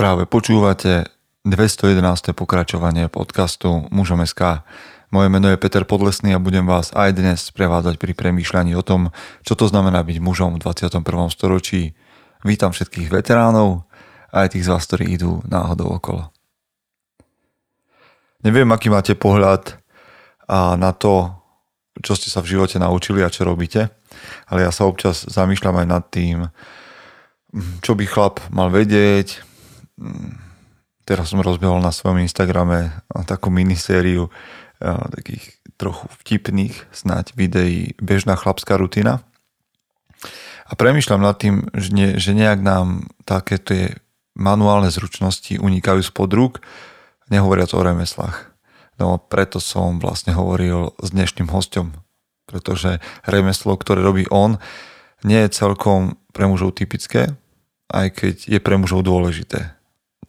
Práve počúvate 211. pokračovanie podcastu Mužom SK. Moje meno je Peter Podlesný a budem vás aj dnes prevádzať pri premýšľaní o tom, čo to znamená byť mužom v 21. storočí. Vítam všetkých veteránov aj tých z vás, ktorí idú náhodou okolo. Neviem, aký máte pohľad na to, čo ste sa v živote naučili a čo robíte, ale ja sa občas zamýšľam aj nad tým, čo by chlap mal vedieť, teraz som rozbehol na svojom Instagrame takú minisériu takých trochu vtipných snáď videí Bežná chlapská rutina. A premyšľam nad tým, že, ne, že nejak nám také tie manuálne zručnosti unikajú spod rúk, nehovoriac o remeslách. No preto som vlastne hovoril s dnešným hostom, pretože remeslo, ktoré robí on, nie je celkom pre mužov typické, aj keď je pre mužov dôležité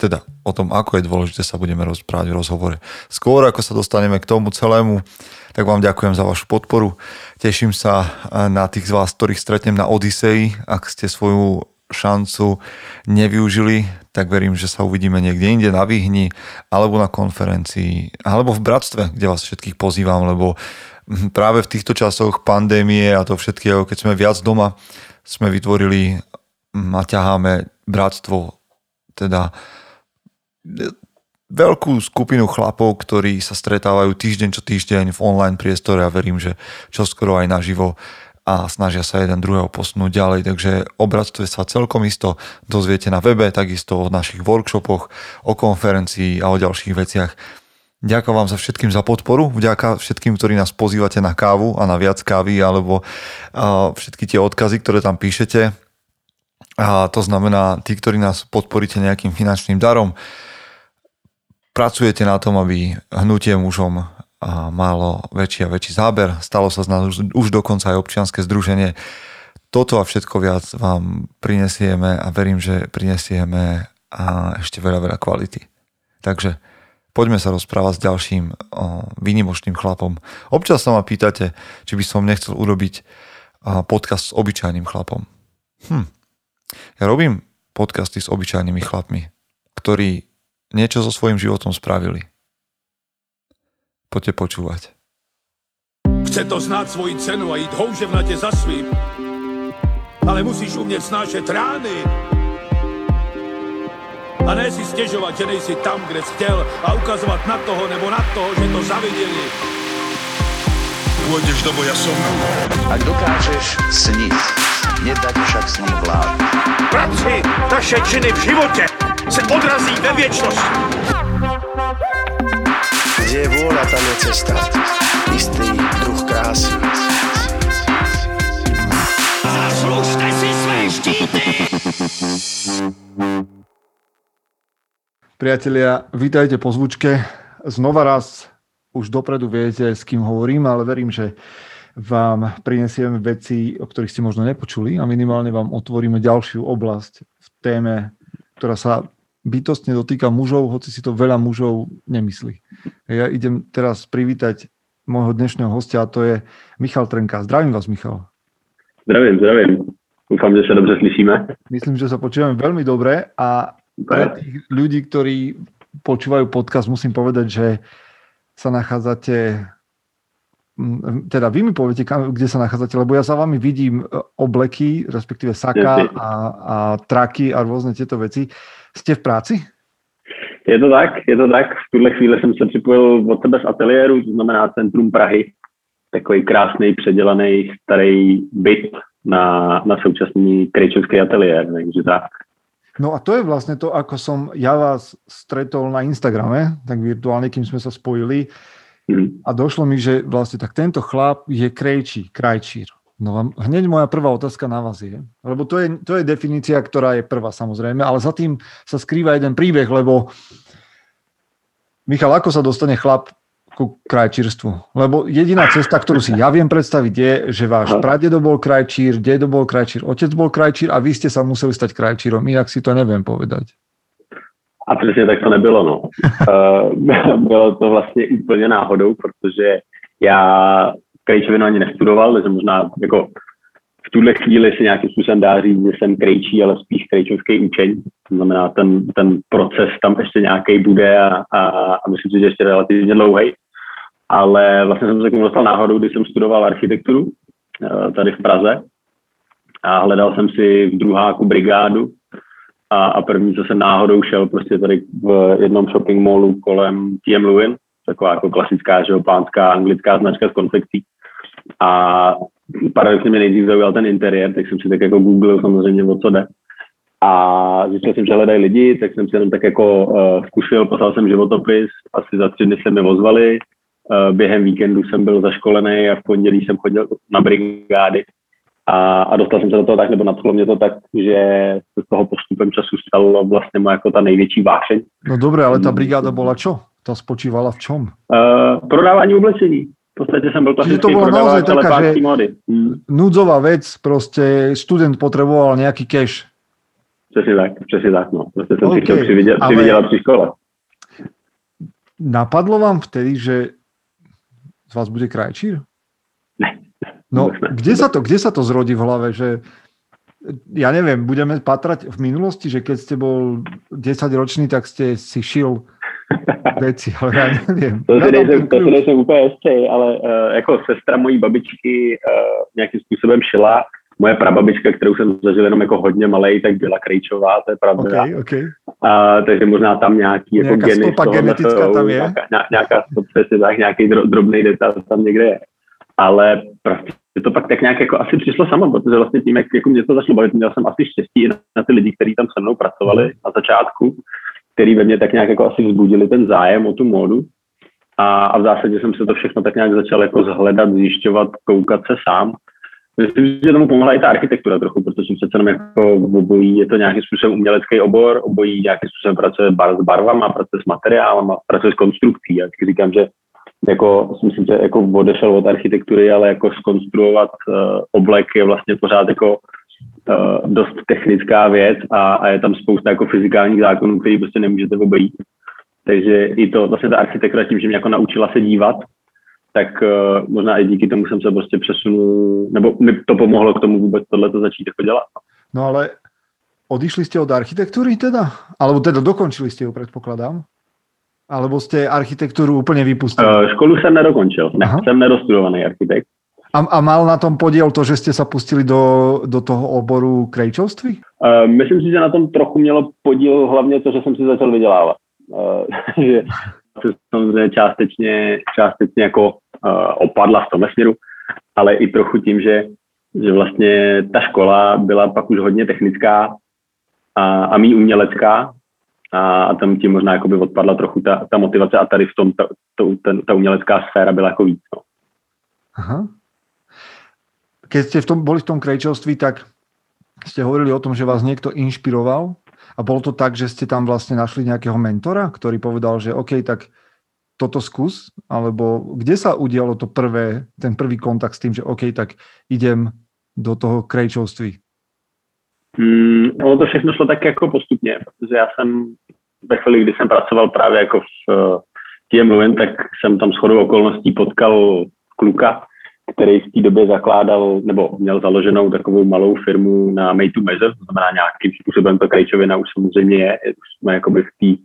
teda o tom, ako je dôležité, sa budeme rozprávať v rozhovore. Skôr ako sa dostaneme k tomu celému, tak vám ďakujem za vašu podporu. Teším sa na tých z vás, ktorých stretnem na Odisei. Ak ste svoju šancu nevyužili, tak verím, že sa uvidíme niekde inde na Výhni, alebo na konferencii, alebo v Bratstve, kde vás všetkých pozývam, lebo práve v týchto časoch pandémie a to všetkého, keď sme viac doma, sme vytvorili a ťaháme bratstvo, teda veľkú skupinu chlapov, ktorí sa stretávajú týždeň čo týždeň v online priestore a verím, že čoskoro aj naživo a snažia sa jeden druhého posunúť ďalej. Takže o bratstve sa celkom isto dozviete na webe, takisto o našich workshopoch, o konferencii a o ďalších veciach. Ďakujem vám za všetkým za podporu, vďaka všetkým, ktorí nás pozývate na kávu a na viac kávy, alebo všetky tie odkazy, ktoré tam píšete. A to znamená, tí, ktorí nás podporíte nejakým finančným darom, pracujete na tom, aby hnutie mužom malo väčší a väčší záber. Stalo sa z nás už dokonca aj občianske združenie. Toto a všetko viac vám prinesieme a verím, že prinesieme a ešte veľa, veľa kvality. Takže poďme sa rozprávať s ďalším o, výnimočným chlapom. Občas sa ma pýtate, či by som nechcel urobiť podcast s obyčajným chlapom. Hm. Ja robím podcasty s obyčajnými chlapmi, ktorí niečo so svojím životom spravili. Poďte počúvať. Chce to znát svoji cenu a jít houževnatě za svým. Ale musíš umět snášet rány. A ne si stěžovat, že nejsi tam, kde jsi chtěl a ukazovat na toho nebo na toho, že to zaviděli. Pôjdeš do boja som. Ak dokážeš sniť, nedať však sní vlád. Práci, taše činy v životě se odrazí ve věčnosti. Kde je vôľa, tam je cesta. Istý druh krásy. Zaslužte si své štíty! Priatelia, vítajte po zvučke. Znova raz už dopredu viete, s kým hovorím, ale verím, že vám prinesieme veci, o ktorých ste možno nepočuli a minimálne vám otvoríme ďalšiu oblasť v téme, ktorá sa bytostne dotýka mužov, hoci si to veľa mužov nemyslí. Ja idem teraz privítať môjho dnešného hostia a to je Michal Trnka. Zdravím vás, Michal. Zdravím, zdravím. Dúfam, že sa dobře slyšíme. Myslím, že sa počúvame veľmi dobre a pre tých ľudí, ktorí počúvajú podcast, musím povedať, že sa nachádzate teda vy mi poviete, kde sa nachádzate, lebo ja za vami vidím e, obleky, respektíve saka a, a traky a rôzne tieto veci. Jste v práci? Je to tak, je to tak. V tuhle chvíli jsem se připojil od sebe z ateliéru, to znamená Centrum Prahy. Takový krásný, předělaný starý byt na, na současný krejčovský ateliér, takže tak. No a to je vlastne to, ako som ja vás stretol na Instagrame, tak virtuálne, kým sme sa spojili. Mm. A došlo mi, že vlastne tak tento chlap je krejčí, krajčír. No a hneď moja prvá otázka na vás je, lebo to je, to je definícia, ktorá je prvá samozrejme, ale za tým sa skrýva jeden príbeh, lebo Michal, ako sa dostane chlap ku krajčírstvu? Lebo jediná cesta, ktorú si ja viem predstaviť, je, že váš pradedo bol krajčír, dedo bol krajčír, otec bol krajčír a vy ste sa museli stať krajčírom. Inak si to neviem povedať. A přesně tak to nebylo, no. uh, bylo to vlastně úplně náhodou, protože já krejčovinu ani nestudoval, takže možná jako v tuhle chvíli si nějakým způsobem dá říct, že jsem krejčí, ale spíš krejčovský učení. To znamená, ten, ten proces tam ještě nějaký bude a, a, a myslím si, že ještě relativně dlouhý. Ale vlastně jsem se k tomu dostal náhodou, když jsem studoval architekturu eh, tady v Praze a hledal jsem si v druháku brigádu a, a první, co jsem náhodou šel, prostě tady v jednom shopping mallu kolem TM Lewin, taková jako klasická, že pánská anglická značka z konfekcí. A paradoxně mě nejdřív zaujal ten interiér, tak jsem si tak jako googlil samozřejmě, o co jde. A zjistil jsem, že hledají lidi, tak jsem si jenom tak jako uh, zkusil, poslal jsem životopis, asi za tři dny se mi ozvali, během víkendu jsem byl zaškolený a v pondělí jsem chodil na brigády a, a dostal jsem se do toho tak, nebo nadchlo mě to tak, že se z toho postupem času stalo vlastně moje jako ta největší vášeň. No dobré, ale ta brigáda byla čo? Ta spočívala v čom? Uh, prodávání oblečení. V podstatě jsem byl to bola naozaj taká, že módy. Hmm. núdzová vec, prostě student potreboval nějaký cash. Přesně tak, přesně tak, no. Prostě jsem okay, si chtěl přivydělat, ale... přivydělat při škole. Napadlo vám vtedy, že z vás bude krajčír? Ne. No, kde sa, to, kde sa to zrodí v hlave, že ja neviem, budeme patrať v minulosti, že keď ste bol 10 ročný, tak ste si šil věci, ale já nevím. To si nejsem, to si nejsem úplně jistý, ale uh, jako sestra mojí babičky uh, nějakým způsobem šila. Moje prababička, kterou jsem zažil jenom jako hodně malej, tak byla Krejčová, to je pravda. Okay, okay. A, takže možná tam nějaký jako nějaká geny stopa genetická tam je. Nějaká, nějaká přesně tak, nějaký drobný detail tam někde je. Ale prostě to pak tak nějak jako asi přišlo samo, protože vlastně tím, jak jako mě to začalo bavit, měl jsem asi štěstí na, na ty lidi, kteří tam se mnou pracovali na začátku, který ve mně tak nějak jako asi vzbudili ten zájem o tu módu. A, a v zásadě jsem se to všechno tak nějak začal jako zhledat, zjišťovat, koukat se sám. Myslím, že tomu pomohla i ta architektura trochu, protože přece jenom jako obojí je to nějakým způsobem umělecký obor, obojí nějakým způsobem pracuje bar, s barvama, pracuje s materiálem, pracuje s konstrukcí. Jak říkám, že jako, myslím, že jako odešel od architektury, ale jako skonstruovat uh, oblek je vlastně pořád jako uh, dost technická věc a, a je tam spousta jako fyzikálních zákonů, který prostě nemůžete obejít. Takže i to, vlastně ta architektura tím, že mě jako naučila se dívat, tak uh, možná i díky tomu jsem se prostě přesunul, nebo mi to pomohlo k tomu vůbec tohle začít jako dělat. No ale odišli jste od architektury teda? Alebo teda dokončili jste ho, předpokládám? Alebo jste architekturu úplně vypustili? Uh, školu jsem nedokončil. Ne, Aha. jsem nedostudovaný architekt. A, a mal na tom podiel to, že jste se pustili do, do toho oboru krejčovství? Uh, myslím si, že na tom trochu mělo podíl hlavně to, že jsem si začal vydělávat. Uh, že samozřejmě částečně, částečně jako opadla v tomhle směru, ale i trochu tím, že, že vlastně ta škola byla pak už hodně technická a, a mý umělecká a, a tam tím možná jakoby odpadla trochu ta, ta motivace a tady v tom ta, to, ten, ta umělecká sféra byla jako víc. No. Aha keď ste v tom, boli v tom krejčovství, tak ste hovorili o tom, že vás niekto inšpiroval a bolo to tak, že ste tam vlastne našli nejakého mentora, ktorý povedal, že OK, tak toto skús, alebo kde sa udialo to prvé, ten prvý kontakt s tým, že OK, tak idem do toho krejčovství? Hmm, ono to všechno šlo tak jako postupně, protože já jsem ve chvíli, kdy jsem pracoval právě jako v uh, Mluvin, tak jsem tam shodou okolností potkal kluka, který v té době zakládal nebo měl založenou takovou malou firmu na made to measure, to znamená nějakým způsobem to krejčovina už samozřejmě je, už jsme jakoby v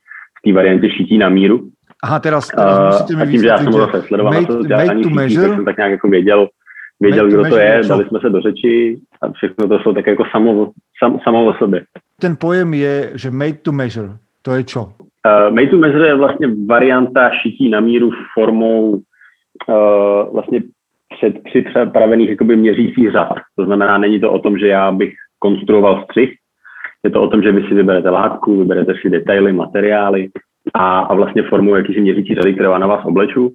té variantě šití na míru. Aha, teraz, teraz musíte mi a tím, že já jsem zase sledoval made, na sociální šití, tak jsem tak nějak jako věděl, věděl, kdo to je, dali jsme se do řeči a všechno to šlo tak jako samo, sam, samo o sobě. Ten pojem je, že made to measure, to je čo? Uh, made to measure je vlastně varianta šití na míru formou uh, vlastně před připravených jakoby měřících řad. To znamená, není to o tom, že já bych konstruoval střih, je to o tom, že vy si vyberete látku, vyberete si detaily, materiály a, a vlastně formu jakýsi měřící řady, které na vás obleču,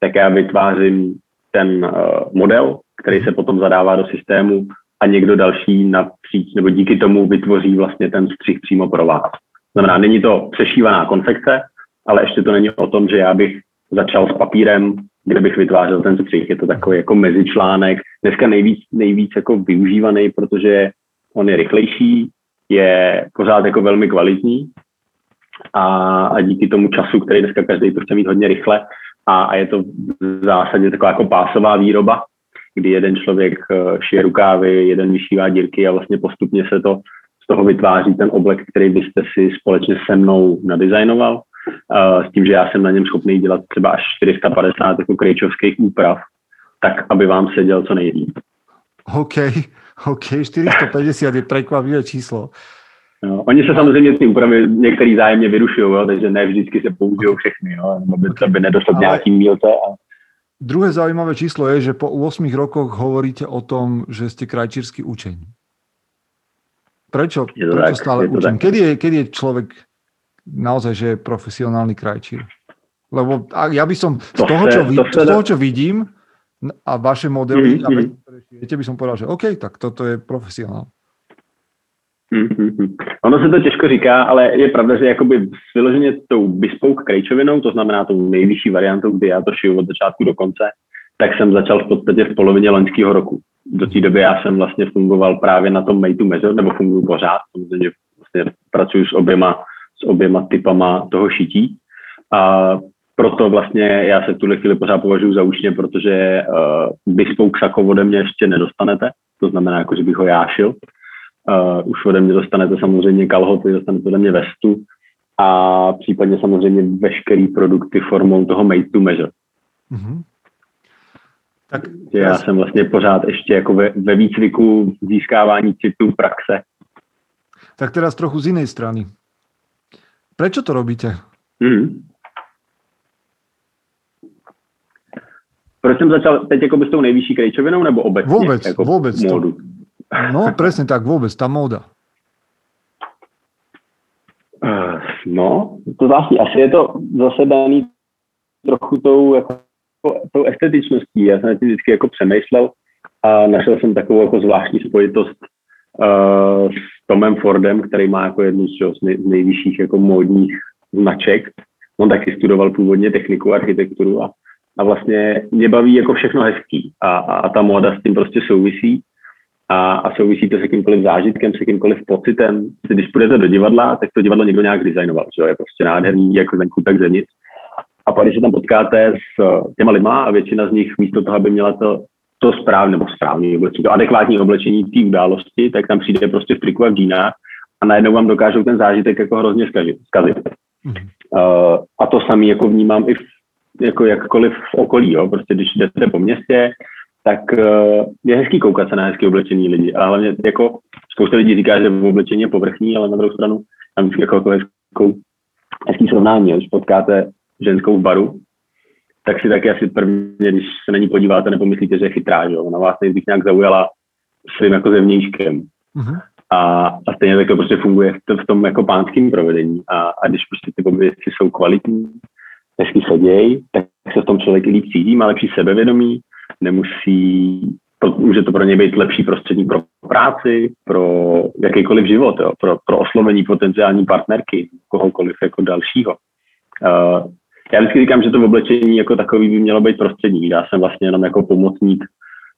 tak já vytvářím ten uh, model, který se potom zadává do systému a někdo další napříč, nebo díky tomu vytvoří vlastně ten střih přímo pro vás. Znamená, není to přešívaná konfekce, ale ještě to není o tom, že já bych začal s papírem, kde bych vytvářel ten střih. Je to takový jako mezičlánek. Dneska nejvíc, nejvíc jako využívaný, protože on je rychlejší, je pořád jako velmi kvalitní a, a díky tomu času, který dneska každý to chce mít hodně rychle a, a je to v zásadě taková jako pásová výroba, kdy jeden člověk eh, šije rukávy, jeden vyšívá dírky a vlastně postupně se to z toho vytváří ten oblek, který byste si společně se mnou nadizajnoval. S tím, že já jsem na něm schopný dělat třeba až 450 jako krejčovských úprav, tak aby vám seděl co nejlíp. OK, OK, 450 je prekvapivé číslo. Oni se samozřejmě ty úpravy některý zájemně vyrušují, takže ne vždycky se použijí všechny, no, aby, okay. aby nedošlo k nějaký mílce. A... Druhé zaujímavé číslo je, že po 8 rokoch hovoríte o tom, že ste krajčírsky učeň. Prečo, je to prečo tak, stále je učím? Kedy je, kedy je človek naozaj, že je profesionálny krajčír? Lebo ja by som z toho, čo, vid- z toho, čo vidím a vaše modely, mm-hmm. a viete, by som povedal, že OK, tak toto je profesionál. Mm-hmm. Ono se to těžko říká, ale je pravda, že jakoby vyloženě tou bespoke krejčovinou, to znamená tou nejvyšší variantou, kdy já to šiju od začátku do konce, tak jsem začal v podstatě v polovině loňského roku. Do té doby já jsem vlastně fungoval právě na tom made to measure, nebo funguji pořád, samozřejmě vlastně pracuji s oběma, s oběma typama toho šití. A proto vlastně já se v tuhle chvíli pořád považuji za učně, protože uh, bespoke sako ode mě ještě nedostanete, to znamená, jako, že bych ho jášil. Uh, už ode mě dostanete samozřejmě kalhoty, dostanete ode mě vestu a případně samozřejmě veškerý produkty formou toho made to measure. Mm-hmm. Tak já já jsem vlastně pořád ještě jako ve, ve výcviku získávání citu praxe. Tak teraz trochu z jiné strany. Proč to robíte? Mm. Proč jsem začal teď jako s tou nejvyšší krejčovinou nebo obecně? Vůbec, jako vůbec. Módu? To, no, přesně tak, vůbec, ta móda. Uh, no, to zase, asi je to zase daný trochu tou jako tou estetičností. Já jsem na vždycky jako přemýšlel a našel jsem takovou jako zvláštní spojitost uh, s Tomem Fordem, který má jako jednu z, nej, z nejvyšších jako módních značek. On taky studoval původně techniku, architekturu a, a vlastně mě baví jako všechno hezký a, a, a ta móda s tím prostě souvisí a, a souvisí to s jakýmkoliv zážitkem, s jakýmkoliv pocitem. Když půjdete do divadla, tak to divadlo někdo nějak designoval, že je prostě nádherný, jako venku, tak zevnitř. A pak, když se tam potkáte s eh, těma lidma a většina z nich místo toho, aby měla to, to správné nebo správné oblečení, to adekvátní oblečení té události, tak tam přijde prostě v triku a v džínách a najednou vám dokážou ten zážitek jako hrozně zkazit. Mm-hmm. Uh, a to samý jako vnímám i v, jako jakkoliv v okolí, jo. prostě když jdete po městě, tak uh, je hezký koukat se na hezky oblečení lidi. A hlavně jako spousta lidí říká, že v oblečení je povrchní, ale na druhou stranu tam jako, jako hezkou, hezký srovnání, když potkáte ženskou v baru, tak si taky asi prvně, když se na ní podíváte, nepomyslíte, že je chytrá, že Ona vás nejdřív nějak zaujala svým jako zevnějškem. Uh-huh. A, a stejně tak to prostě funguje v, to, v tom jako pánském provedení. A, a když prostě ty věci jsou kvalitní, hezky sedějí, tak se v tom člověk líp cítí, má lepší sebevědomí, nemusí, může to pro něj být lepší prostředí pro práci, pro jakýkoliv život, jo, pro, pro oslovení potenciální partnerky, kohokoliv jako dalšího. Uh, já vždycky říkám, že to v oblečení jako takový by mělo být prostřední. Já jsem vlastně jenom jako pomocník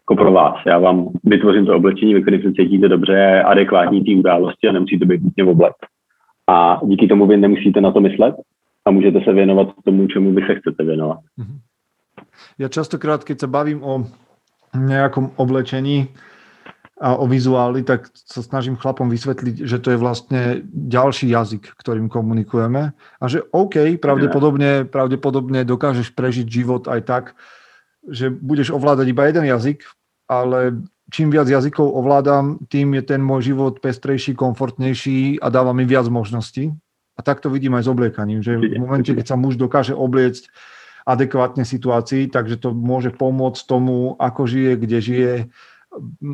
jako pro vás. Já vám vytvořím to oblečení, ve kterém se cítíte dobře, adekvátní té události a nemusíte být nutně oblek. A díky tomu vy nemusíte na to myslet a můžete se věnovat tomu, čemu vy se chcete věnovat. Mhm. Já častokrát, keď se bavím o nějakom oblečení, a o vizuály, tak sa snažím chlapom vysvetliť, že to je vlastne ďalší jazyk, ktorým komunikujeme a že OK, pravdepodobne, pravdepodobne dokážeš prežiť život aj tak, že budeš ovládať iba jeden jazyk, ale čím viac jazykov ovládam, tým je ten môj život pestrejší, komfortnejší a dáva mi viac možností. A tak to vidím aj s obliekaním, že v momente, keď sa muž dokáže obliecť adekvátne situácii, takže to môže pomôcť tomu, ako žije, kde žije,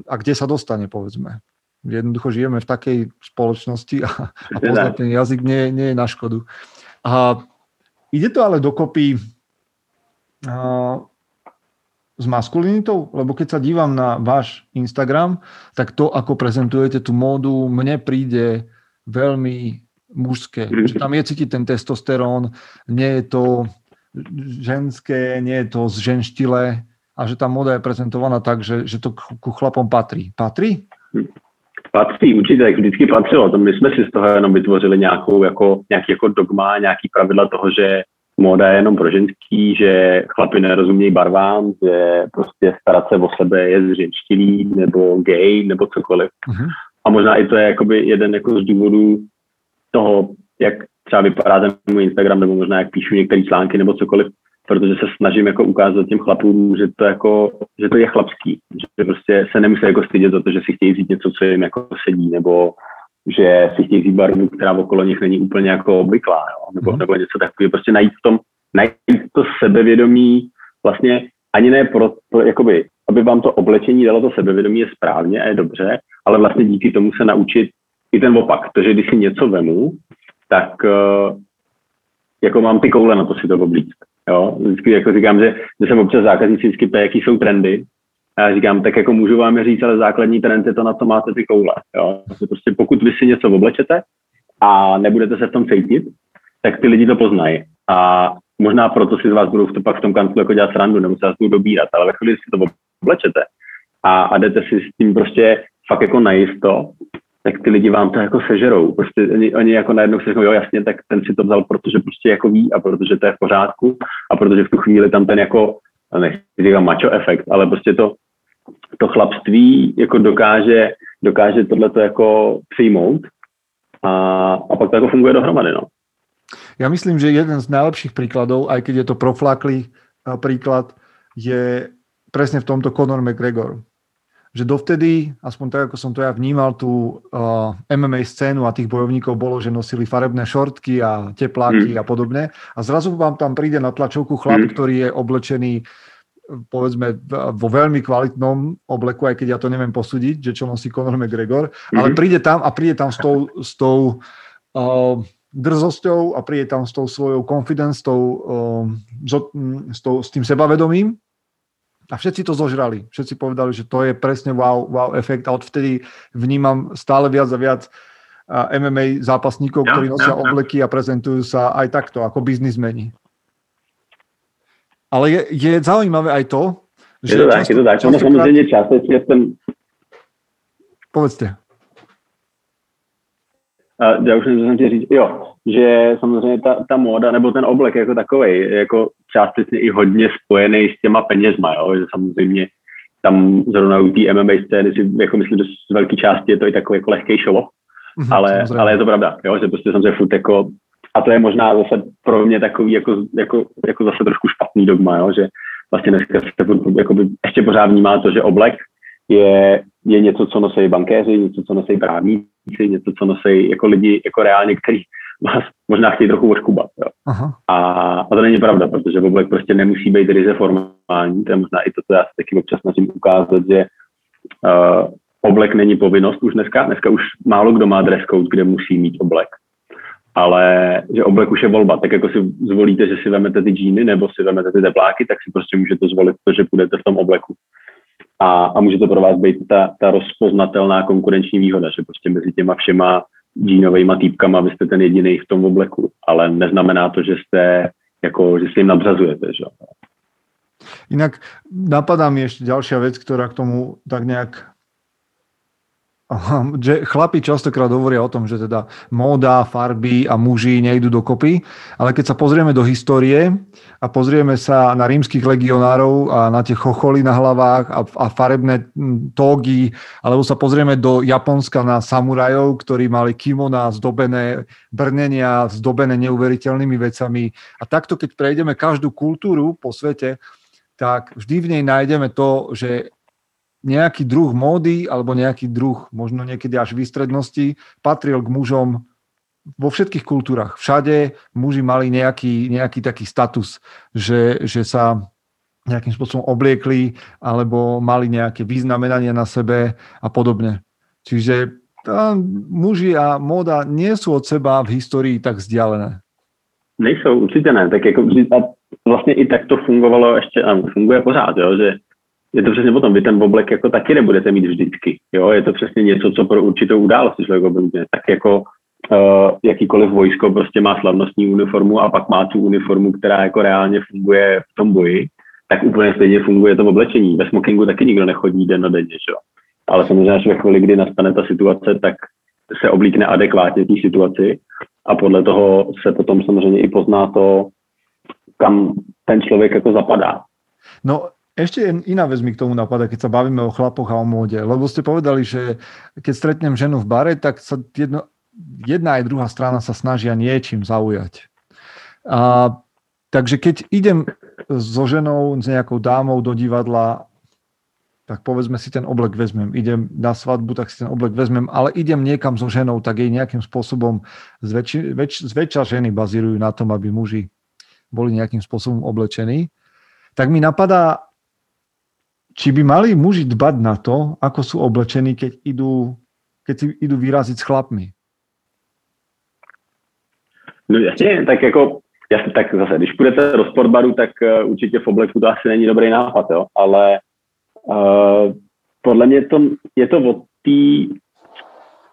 a kde sa dostane, povedzme. Jednoducho žijeme v takej spoločnosti a, a poznať ten jazyk nie, nie je na škodu. A ide to ale dokopy a, s maskulinitou? Lebo keď sa dívam na váš Instagram, tak to, ako prezentujete tú módu, mne príde veľmi mužské. Že tam je cítiť ten testosterón, nie je to ženské, nie je to z ženštile, a že ta moda je prezentovaná tak, že, že to ku chlapom patří. Patří? Patří, určitě, jak vždycky patřilo. To my jsme si z toho jenom vytvořili nějakou, jako, nějaký jako dogma, nějaký pravidla toho, že móda je jenom pro ženský, že chlapi nerozumějí barvám, že prostě starat se o sebe je zřečtilý nebo gay nebo cokoliv. Uh-huh. A možná i to je jakoby jeden jako z důvodů toho, jak třeba vypadá ten můj Instagram, nebo možná jak píšu některé články nebo cokoliv, protože se snažím jako ukázat těm chlapům, že to, jako, že to je chlapský, že prostě se nemusí jako stydět za to, že si chtějí říct něco, co jim jako sedí, nebo že si chtějí vzít barvu, která okolo nich není úplně jako obvyklá, jo? Nebo, mm. nebo něco takového, prostě najít v tom, najít to sebevědomí, vlastně ani ne pro, pro jakoby, aby vám to oblečení dalo to sebevědomí je správně a je dobře, ale vlastně díky tomu se naučit i ten opak, to, že když si něco vemu, tak uh, jako mám ty koule na to si to oblíct. Jo? Vždycky jako říkám, že, že jsem občas zákazníci vždycky ptá, jaký jsou trendy. A já říkám, tak jako můžu vám říct, ale základní trend je to, na co máte ty koule. Jo? Prostě pokud vy si něco oblečete a nebudete se v tom cítit, tak ty lidi to poznají. A možná proto si z vás budou v to pak v tom kanclu jako dělat srandu, nebo se vás budou dobírat, ale ve chvíli si to oblečete a, a jdete si s tím prostě fakt jako najisto, tak ty lidi vám to jako sežerou. Prostě oni, oni jako najednou si řeknou, jo jasně, tak ten si to vzal, protože prostě jako ví a protože to je v pořádku a protože v tu chvíli tam ten jako, nechci říkám macho efekt, ale prostě to, to chlapství jako dokáže, dokáže tohleto jako přijmout a, a pak to jako funguje dohromady, no. Ja myslím, že jeden z najlepších príkladov, aj keď je to proflaklý príklad, je presne v tomto Conor McGregor že dovtedy, aspoň tak, ako som to ja vnímal, tú uh, MMA scénu a tých bojovníkov bolo, že nosili farebné šortky a tepláky mm. a podobne. A zrazu vám tam príde na tlačovku chlap, mm. ktorý je oblečený povedzme vo veľmi kvalitnom obleku, aj keď ja to neviem posúdiť, že čo nosí Conor McGregor, mm. ale príde tam a príde tam s tou, s tou uh, drzosťou a príde tam s tou svojou confidence, s, tou, uh, s, tou, s tým sebavedomím a všetci to zožrali. Všetci povedali, že to je presne wow, wow efekt a odvtedy vnímam stále viac a viac MMA zápasníkov, ja, ktorí nosia ja, obleky a prezentujú sa aj takto, ako biznismeni. Ale je, je zaujímavé aj to, že... Je to tak, je to tak. Ono samozřejmě částečně ten... Povedzte. A já už jsem chtěl říct, jo, že samozřejmě ta, ta móda nebo ten oblek jako takový jako částečně i hodně spojený s těma penězma, jo? že samozřejmě tam zrovna u té MMA scény si jako myslím, že z velké části je to i takový jako lehký show, mm-hmm, ale, ale je to pravda, jo? že prostě samozřejmě furt jako a to je možná zase pro mě takový jako, jako, jako zase trošku špatný dogma, jo? že vlastně dneska se furt, jakoby, ještě pořád vnímá to, že oblek je, je něco, co nosí bankéři, něco, co nosí právníci, něco, co nosí jako lidi, jako reálně, který vás možná chtějí trochu oškubat. Jo. Aha. A, a to není pravda, protože oblek prostě nemusí být ryze formální, to je možná i to, co já se taky občas snažím ukázat, že uh, oblek není povinnost už dneska, dneska už málo kdo má dress code, kde musí mít oblek. Ale že oblek už je volba, tak jako si zvolíte, že si vezmete ty džíny nebo si vezmete ty tepláky, tak si prostě můžete zvolit to, že půjdete v tom obleku. A, a může to pro vás být ta, ta rozpoznatelná konkurenční výhoda, že prostě mezi těma všema džínovými týpkama, vy jste ten jediný v tom obleku, ale neznamená to, že jste jako, že si jim nadřazujete. Že? Inak napadá mi ešte ďalšia vec, ktorá k tomu tak nejak že chlapi častokrát hovoria o tom, že teda móda, farby a muži nejdu dokopy, ale keď sa pozrieme do histórie a pozrieme sa na rímskych legionárov a na tie chocholy na hlavách a, a farebné tógy, alebo sa pozrieme do Japonska na samurajov, ktorí mali kimona zdobené brnenia, zdobené neuveriteľnými vecami. A takto, keď prejdeme každú kultúru po svete, tak vždy v nej nájdeme to, že nejaký druh módy alebo nejaký druh, možno niekedy až výstrednosti, patril k mužom vo všetkých kultúrach. Všade muži mali nejaký, nejaký taký status, že, že sa nejakým spôsobom obliekli alebo mali nejaké významenanie na sebe a podobne. Čiže tá, muži a móda nie sú od seba v histórii tak vzdialené. Nejsou, určitě ne. Tak jako, vlastně i tak to fungovalo ještě, a funguje pořád, jo, že je to přesně potom, vy ten oblek jako taky nebudete mít vždycky. Jo? Je to přesně něco, co pro určitou událost člověk oblíbe. Tak jako uh, jakýkoliv vojsko prostě má slavnostní uniformu a pak má tu uniformu, která jako reálně funguje v tom boji, tak úplně stejně funguje to v oblečení. Ve smokingu taky nikdo nechodí den na den, že? Ale samozřejmě, až ve chvíli, kdy nastane ta situace, tak se oblíkne adekvátně té situaci a podle toho se potom samozřejmě i pozná to, kam ten člověk jako zapadá. No, ešte iná vec mi k tomu napadá, keď sa bavíme o chlapoch a o móde. Lebo ste povedali, že keď stretnem ženu v bare, tak sa jedno, jedna aj druhá strana sa snažia niečím zaujať. A, takže keď idem so ženou, s nejakou dámou do divadla, tak povedzme si ten oblek vezmem. Idem na svadbu, tak si ten oblek vezmem, ale idem niekam so ženou, tak jej nejakým spôsobom zväčši, väč, zväčša ženy bazírujú na tom, aby muži boli nejakým spôsobom oblečení. Tak mi napadá, či by mali muži dbať na to, ako sú oblečení, keď idú, keď si idú vyraziť s chlapmi? No jasně, tak jako, jasně, tak zase, když půjdete do sportbaru, tak uh, určitě v obleku to asi není dobrý nápad, jo, ale uh, podle mě to, je to o tý,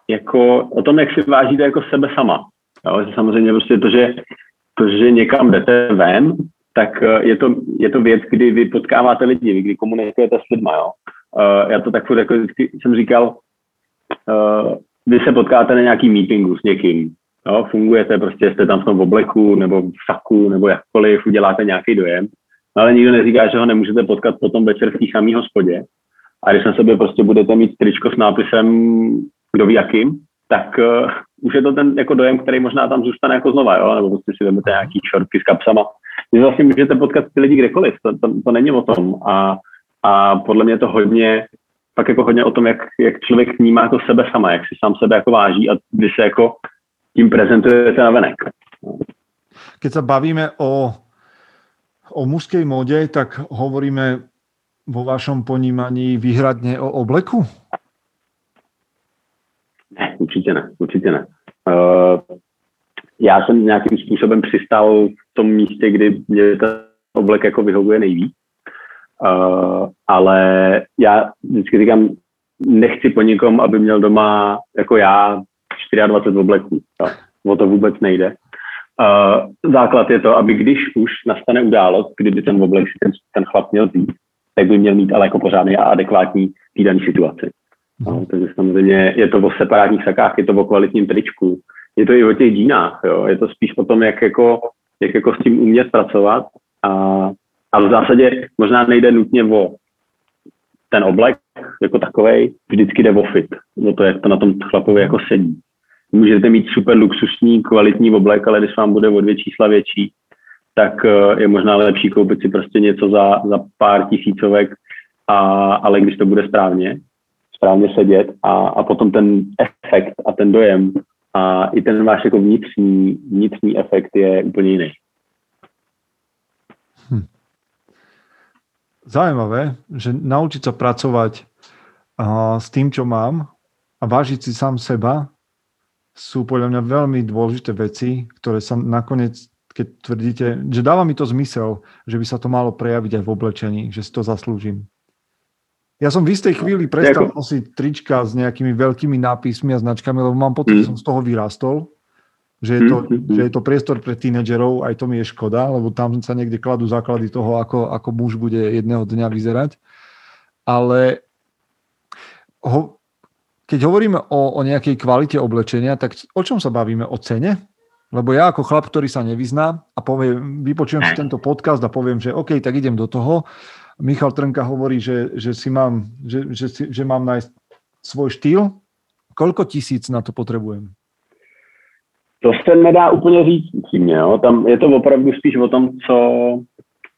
jako o tom, jak si vážíte jako sebe sama. Jo, samozřejmě prostě to, že, to, že někam jdete ven, tak eh, je to, je to věc, kdy vy potkáváte lidi, kdy komunikujete s lidmi. Jo? Uh, já to tak jako jsem říkal, uh, vy se potkáte na nějaký meetingu s někým, jo? fungujete, prostě jste tam v tom obleku nebo v saku nebo jakkoliv, uděláte nějaký dojem, no, ale nikdo neříká, že ho nemůžete potkat potom večer v té samé hospodě. A když na sebe prostě budete mít tričko s nápisem kdo ví jakým, tak uh, už je to ten jako dojem, který možná tam zůstane jako znova, jo? nebo prostě si vezmete nějaký šortky s kapsama vy vlastně můžete potkat ty lidi kdekoliv, to, to, to není o tom. A, a podle mě je to hodně, pak jako hodně o tom, jak, jak člověk vnímá jako sebe sama, jak si sám sebe jako váží a vy se jako tím prezentujete na venek. Keď sa bavíme o, o mužskej móde, tak hovoríme vo vašom ponímaní výhradně o obleku? Ne, určitě ne, určitě ne. Uh, já jsem nějakým způsobem přistál tom místě, kdy mě ten oblek jako vyhovuje nejvíc. Uh, ale já vždycky říkám, nechci po nikom, aby měl doma jako já 24 obleků. O to vůbec nejde. Uh, základ je to, aby když už nastane událost, kdyby ten oblek si ten, ten chlap měl vzít, tak by měl mít ale jako pořádný a adekvátní týdaný situaci. No, takže samozřejmě je to o separátních sakách, je to o kvalitním tričku, je to i o těch dínách, jo. je to spíš o tom, jak jako, jak jako s tím umět pracovat a, a v zásadě možná nejde nutně o ten oblek jako takový, vždycky jde o fit, o to, jak to na tom chlapovi jako sedí. Můžete mít super luxusní, kvalitní oblek, ale když vám bude o dvě čísla větší, tak eh, je možná lepší koupit si prostě něco za, za pár tisícovek, a, ale když to bude správně, správně sedět a, a potom ten efekt a ten dojem a i ten váš jako vnitřní, vnitřní efekt je úplně jiný. Hm. Zaujímavé, že naučiť sa pracovať uh, s tým, čo mám a vážiť si sám seba sú podľa mňa veľmi dôležité veci, ktoré sa nakoniec, keď tvrdíte, že dáva mi to zmysel, že by sa to malo prejaviť aj v oblečení, že si to zaslúžim. Ja som v istej chvíli prestal Ďakujem. nosiť trička s nejakými veľkými nápismi a značkami, lebo mám pocit, mm. že som z toho vyrastol. Že je, to, mm. že je to priestor pre tínedžerov, aj to mi je škoda, lebo tam sa niekde kladú základy toho, ako, ako muž bude jedného dňa vyzerať. Ale ho, keď hovoríme o, o nejakej kvalite oblečenia, tak o čom sa bavíme? O cene? Lebo ja ako chlap, ktorý sa nevyzná a poviem, vypočujem si tento podcast a poviem, že OK, tak idem do toho, Michal Trnka hovorí, že, že, si mám, že, že, si, že mám nájsť svoj štýl. Koľko tisíc na to potřebujem? To se nedá úplně říct upřímně. Jo? Tam je to opravdu spíš o tom, co,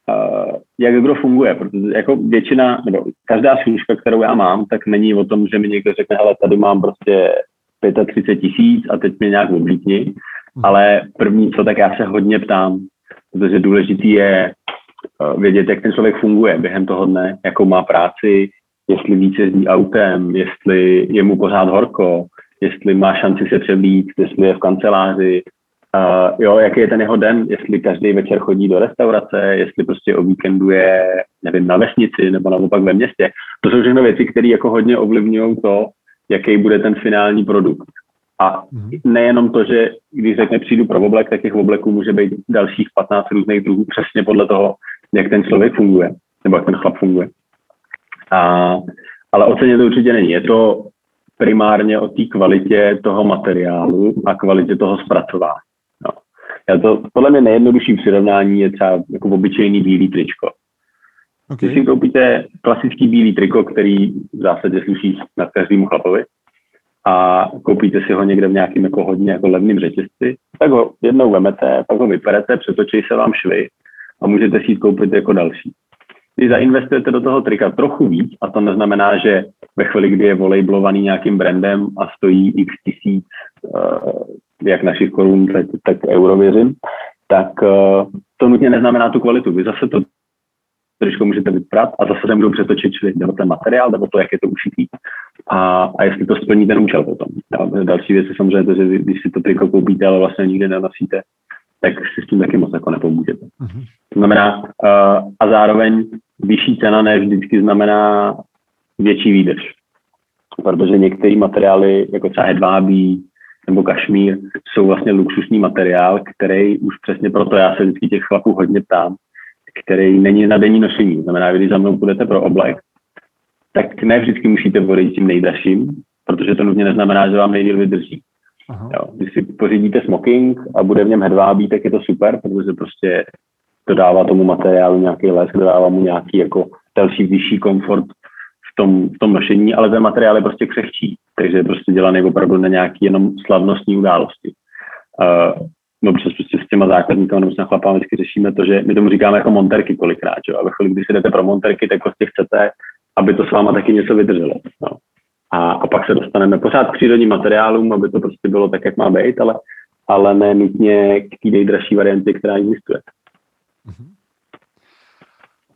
uh, jak kdo funguje, protože jako většina, nebo každá služka, kterou já mám, tak není o tom, že mi někdo řekne, hele, tady mám prostě 35 tisíc a teď mě nějak oblíkni, hmm. ale první co, tak já se hodně ptám, protože důležitý je vědět, jak ten člověk funguje během toho dne, jakou má práci, jestli víc jezdí autem, jestli je mu pořád horko, jestli má šanci se převlít, jestli je v kanceláři, uh, jo, jaký je ten jeho den, jestli každý večer chodí do restaurace, jestli prostě o víkendu je, nevím, na vesnici nebo naopak ve městě. To jsou všechno věci, které jako hodně ovlivňují to, jaký bude ten finální produkt. A mhm. nejenom to, že když řekne přijdu pro oblek, tak těch obleků může být dalších 15 různých druhů přesně podle toho, jak ten člověk funguje, nebo jak ten chlap funguje. A, ale o ceně to určitě není. Je to primárně o té kvalitě toho materiálu a kvalitě toho zpracování. No. Já to, podle mě nejjednodušší přirovnání je třeba jako obyčejný bílý tričko. Okay. Když si koupíte klasický bílý triko, který v zásadě sluší na každému chlapovi, a koupíte si ho někde v nějakém jako hodně jako levným řetězci, tak ho jednou vemete, pak ho vyperete, přetočí se vám švy a můžete si jít koupit jako další. Když zainvestujete do toho trika trochu víc, a to neznamená, že ve chvíli, kdy je volejblovaný nějakým brandem a stojí x tisíc, uh, jak našich korun, tak, tak euro věřím, tak uh, to nutně neznamená tu kvalitu. Vy zase to tričko můžete vyprat a zase se můžou přetočit čili nebo ten materiál, nebo to, jak je to ušitý. A, a jestli to splní ten účel potom. A další věc je samozřejmě to, že když si to triko koupíte, ale vlastně nikdy nenosíte, tak si s tím taky moc jako nepomůžete. Mm-hmm. To znamená, uh, a zároveň vyšší cena ne vždycky znamená větší výdrž. Protože některé materiály, jako třeba hedvábí nebo kašmír, jsou vlastně luxusní materiál, který už přesně proto já se vždycky těch chlapů hodně ptám, který není na denní nošení. Znamená, když za mnou půjdete pro oblek, tak ne vždycky musíte volit tím nejdražším, protože to nutně neznamená, že vám nejdíl vydrží. Jo, když si pořídíte smoking a bude v něm hedvábí, tak je to super, protože prostě dodává tomu materiálu nějaký lesk, dodává mu nějaký jako další vyšší komfort v tom, v tom nošení, ale ten materiál je prostě křehčí, takže je prostě dělaný opravdu na nějaký jenom slavnostní události. Uh, no přes prostě s těma zákazníky, nebo s chlapami vždycky řešíme to, že my tomu říkáme jako monterky kolikrát, že? a ve chvíli, kdy si jdete pro monterky, tak prostě chcete, aby to s váma taky něco vydrželo. No. A, a pak se dostaneme pořád k přírodním materiálům, aby to prostě bylo tak, jak má být, ale, ale ne nutně k té nejdražší variantě, která existuje. Mm-hmm.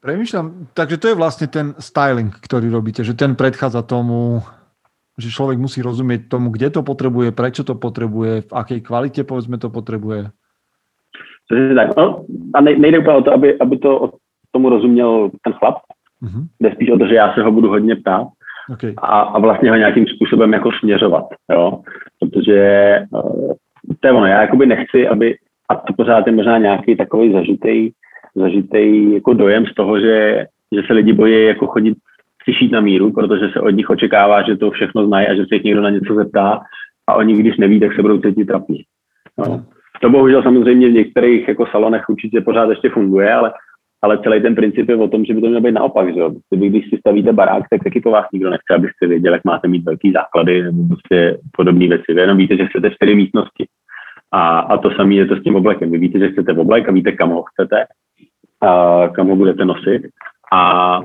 Premýšľam, takže to je vlastne ten styling, ktorý robíte, že ten predchádza tomu, že človek musí rozumieť tomu, kde to potrebuje, prečo to potrebuje, v akej kvalite povedzme to potrebuje. tak, no, a nejde úplně o to, aby, aby to tomu rozuměl ten chlap, mm-hmm. jde spíš o to, že já se ho budu hodně ptát okay. a, a vlastně ho nějakým způsobem jako směřovat, jo, protože uh, to je ono, já jakoby nechci, aby, a to pořád je možná nějaký takový zažitý zažitý jako dojem z toho, že, že se lidi bojí jako chodit slyšít na míru, protože se od nich očekává, že to všechno znají a že se jich někdo na něco zeptá a oni, když neví, tak se budou cítit trapně. No. To bohužel samozřejmě v některých jako salonech určitě pořád ještě funguje, ale, ale celý ten princip je o tom, že by to mělo být naopak. Že? Vy, když si stavíte barák, tak taky po vás nikdo nechce, abyste věděli, jak máte mít velký základy nebo prostě podobné věci. Vy jenom víte, že chcete čtyři místnosti. A, a to samé je to s tím oblekem. Vy víte, že chcete oblek a víte, kam ho chcete a kam ho budete nosit a,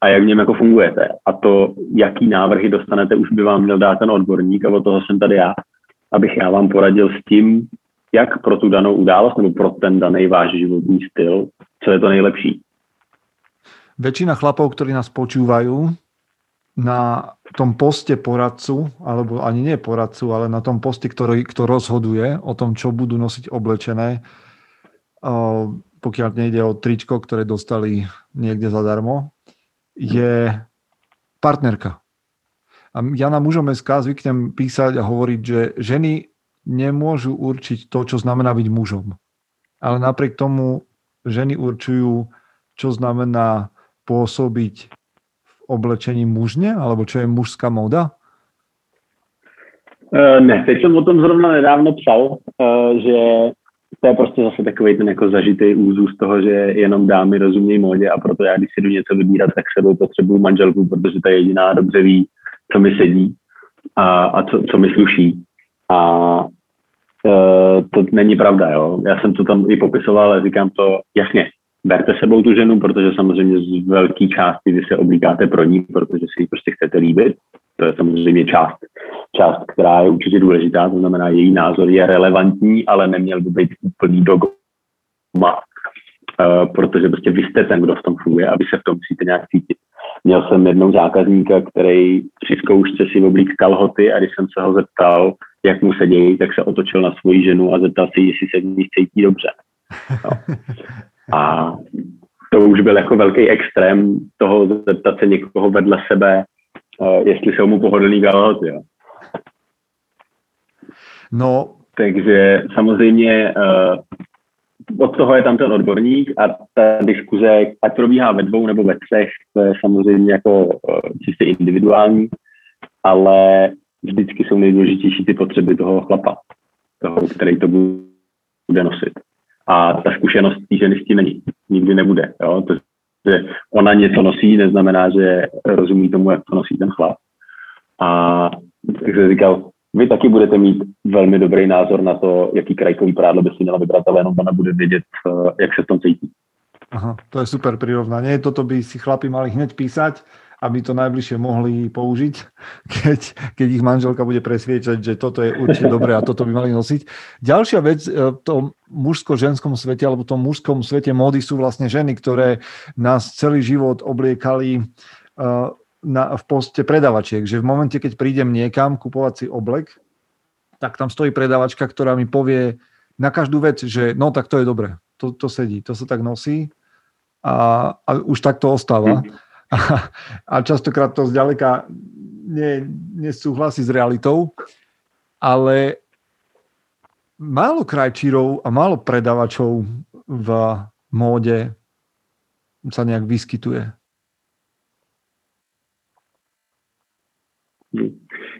a jak v něm jako fungujete. A to, jaký návrhy dostanete, už by vám měl dát ten odborník a od toho jsem tady já, abych já vám poradil s tím, jak pro tu danou událost nebo pro ten daný váš životní styl, co je to nejlepší. Väčšina chlapov, ktorí nás počúvajú, na tom poste poradcu, alebo ani nie poradcu, ale na tom poste, ktorý, kto rozhoduje o tom, čo budú nosiť oblečené, pokiaľ nejde o tričko, ktoré dostali niekde zadarmo, je partnerka. A ja na mužom SK zvyknem písať a hovoriť, že ženy nemôžu určiť to, čo znamená byť mužom. Ale napriek tomu ženy určujú, čo znamená pôsobiť v oblečení mužne, alebo čo je mužská moda? Uh, ne, teď jsem o tom zrovna nedávno psal, uh, že to je prostě zase takový ten jako zažitý úzus toho, že jenom dámy rozumějí módě a proto já, když si jdu něco vybírat, tak sebou potřebuju manželku, protože ta jediná dobře ví, co mi sedí a, a co, co mi sluší. A e, to není pravda, jo. Já jsem to tam i popisoval, ale říkám to jasně. Berte sebou tu ženu, protože samozřejmě z velké části vy se oblíkáte pro ní, protože si ji prostě chcete líbit. To je samozřejmě část část, která je určitě důležitá, to znamená, její názor je relevantní, ale neměl by být úplný dogma, uh, protože prostě vy jste ten, kdo v tom funguje a vy se v tom musíte nějak cítit. Měl jsem jednou zákazníka, který při zkoušce si oblík kalhoty a když jsem se ho zeptal, jak mu se dějí, tak se otočil na svoji ženu a zeptal se, jestli se v ní cítí dobře. No. A to už byl jako velký extrém toho zeptat se někoho vedle sebe, uh, jestli jsou mu pohodlný kalhoty. Jo. No. Takže samozřejmě uh, od toho je tam ten odborník a ta diskuze, ať probíhá ve dvou nebo ve třech, to je samozřejmě jako uh, čistě individuální, ale vždycky jsou nejdůležitější ty potřeby toho chlapa, toho, který to bude nosit. A ta zkušenost té ženy s tím není. Nikdy nebude. Jo? To, že ona něco nosí, neznamená, že rozumí tomu, jak to nosí ten chlap. A jak jsem říkal, vy taky budete mít velmi dobrý názor na to, jaký krajkový prádlo by si měla vybrat, ale jenom ona bude vědět, eh, jak se v tom cítí. Aha, to je super prirovnanie. Toto by si chlapi mali hneď písať, aby to najbližšie mohli použiť, keď, keď ich manželka bude presviečať, že toto je určite dobré a toto by mali nosiť. Ďalšia vec eh, v tom mužsko-ženskom svete alebo v tom mužskom svete módy sú vlastne ženy, ktoré nás celý život obliekali uh, na, v poste predavačiek, že v momente, keď prídem niekam kupovať si oblek, tak tam stojí predavačka, ktorá mi povie na každú vec, že no tak to je dobré, to, to sedí, to sa tak nosí a, a už tak to ostáva. A, a častokrát to zďaleka nie, nesúhlasí s realitou, ale málo krajčírov a málo predavačov v móde sa nejak vyskytuje.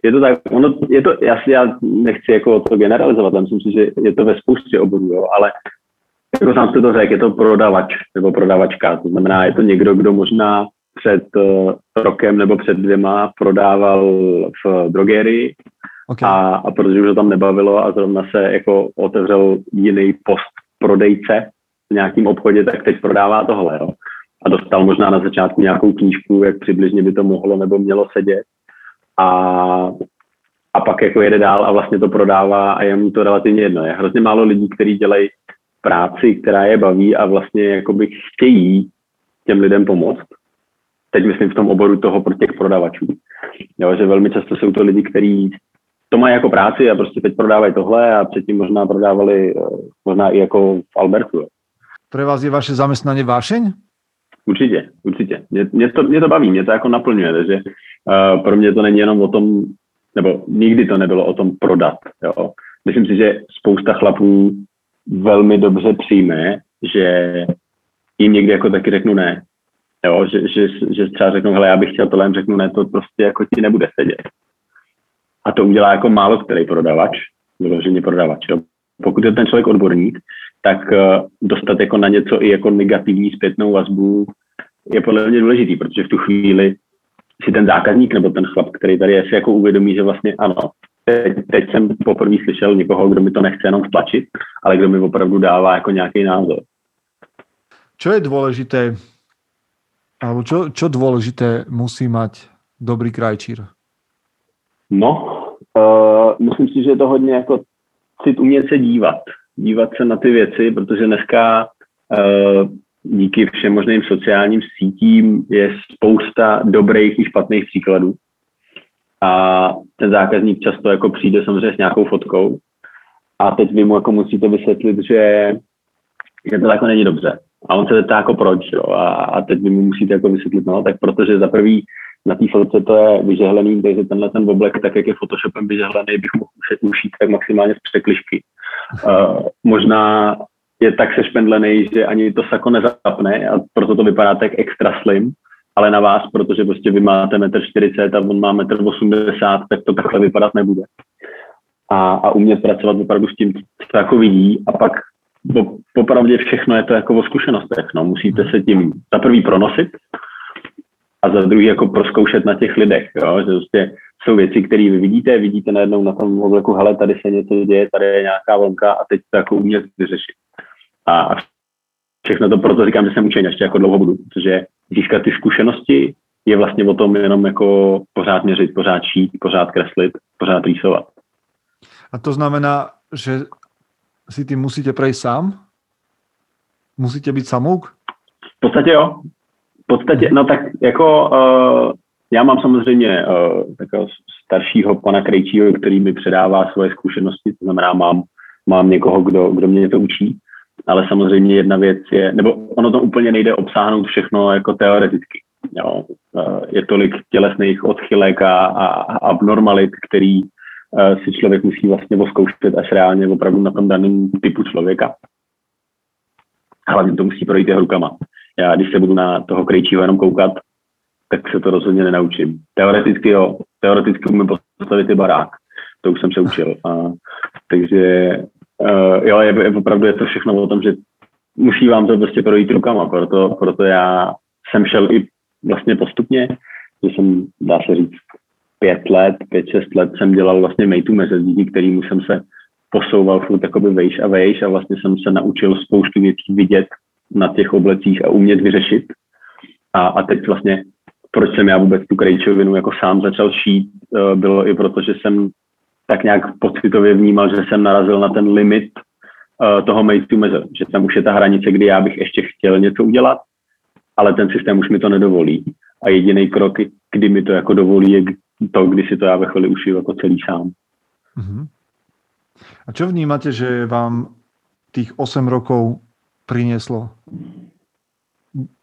Je to tak, ono, je to, já, já nechci jako to generalizovat, myslím si, že je to ve spoustě oborů, jo, ale jako sám jste to řekl, je to prodavač nebo prodavačka, to znamená, je to někdo, kdo možná před uh, rokem nebo před dvěma prodával v drogerii okay. a, a protože už to tam nebavilo a zrovna se jako otevřel jiný post prodejce v nějakém obchodě, tak teď prodává tohle, jo. A dostal možná na začátku nějakou knížku, jak přibližně by to mohlo nebo mělo sedět a, a pak jako jede dál a vlastně to prodává a je mu to relativně jedno. Je hrozně málo lidí, kteří dělají práci, která je baví a vlastně jakoby chtějí těm lidem pomoct. Teď myslím v tom oboru toho pro těch prodavačů. Jo, že velmi často jsou to lidi, kteří to mají jako práci a prostě teď prodávají tohle a předtím možná prodávali eh, možná i jako v Albertu. Pro vás je vaše zaměstnání vášeň? Určitě, určitě. Mě, mě, to, mě to baví, mě to jako naplňuje, takže uh, pro mě to není jenom o tom, nebo nikdy to nebylo o tom prodat. Jo. Myslím si, že spousta chlapů velmi dobře přijme, že jim někdy jako taky řeknu ne. Jo, že, že, že třeba řeknu, hele, já bych chtěl tohle, řeknu ne, to prostě jako ti nebude sedět. A to udělá jako málo který prodavač, vyloženě prodavač. Jo. Pokud je ten člověk odborník, tak uh, dostat jako na něco i jako negativní zpětnou vazbu je podle mě důležitý, protože v tu chvíli si ten zákazník nebo ten chlap, který tady je, si jako uvědomí, že vlastně ano, teď, teď jsem poprvé slyšel někoho, kdo mi to nechce jenom vtlačit, ale kdo mi opravdu dává jako nějaký názor. Čo je dôležité, alebo čo, čo dôležité musí mať dobrý krajčír? No, uh, myslím si, že je to hodně jako cit umět se dívat. Dívat se na ty věci, protože dneska uh, díky všem možným sociálním sítím je spousta dobrých i špatných příkladů. A ten zákazník často jako přijde samozřejmě s nějakou fotkou a teď vy mu jako musíte vysvětlit, že, že to jako není dobře. A on se zeptá jako proč, jo? A, a teď vy mu musíte jako vysvětlit, no, tak protože za prvý na té fotce to je vyžehlený, takže tenhle ten oblek, tak jak je Photoshopem vyžehlený, bych mohl ušít tak maximálně z překlišky. Uh, možná je tak sešpendlený, že ani to sako nezapne a proto to vypadá tak extra slim, ale na vás, protože prostě vy máte 1,40 m a on má 1,80 m, tak to takhle vypadat nebude. A, a umět pracovat opravdu s tím, co jako vidí a pak popravdě všechno je to jako o zkušenostech. No. Musíte se tím za prvý pronosit a za druhý jako proskoušet na těch lidech. Jo? Že prostě jsou věci, které vy vidíte, vidíte najednou na tom obleku, hele, tady se něco děje, tady je nějaká vlnka a teď to jako umět vyřešit. A všechno to proto říkám, že jsem učený ještě jako dlouho budu, protože získat ty zkušenosti je vlastně o tom jenom jako pořád měřit, pořád šít, pořád kreslit, pořád rýsovat. A to znamená, že si tím musíte prejsť sám? Musíte být samouk? V podstatě jo. V podstatě, no tak jako uh, já mám samozřejmě uh, takového staršího pana Krejčího, který mi předává svoje zkušenosti, to znamená, mám, mám někoho, kdo, kdo mě to učí, ale samozřejmě jedna věc je, nebo ono to úplně nejde obsáhnout všechno jako teoreticky. Jo. Uh, je tolik tělesných odchylek a, a, abnormalit, který si člověk musí vlastně oskoušet až reálně opravdu na tom daném typu člověka. Hlavně to musí projít jeho rukama. Já, když se budu na toho krejčího jenom koukat, tak se to rozhodně nenaučím. Teoreticky jo, teoreticky umím postavit i barák. To už jsem se učil. A, takže Uh, jo, je, je, opravdu je to všechno o tom, že musí vám to prostě projít rukama, proto, proto já jsem šel i vlastně postupně, že jsem, dá se říct, pět let, pět, šest let jsem dělal vlastně mejtu meze, díky kterýmu jsem se posouval furt jakoby vejš a vejš a vlastně jsem se naučil spoustu věcí vidět na těch oblecích a umět vyřešit. A, a teď vlastně, proč jsem já vůbec tu krejčovinu jako sám začal šít, eh, bylo i proto, že jsem tak nějak pocitově vnímal, že jsem narazil na ten limit uh, toho made to measure, že tam už je ta hranice, kdy já bych ještě chtěl něco udělat, ale ten systém už mi to nedovolí. A jediný krok, kdy mi to jako dovolí, je to, kdy si to já ve chvíli ušiju jako celý sám. Uh-huh. A čo vnímate, že vám tých 8 rokov prinieslo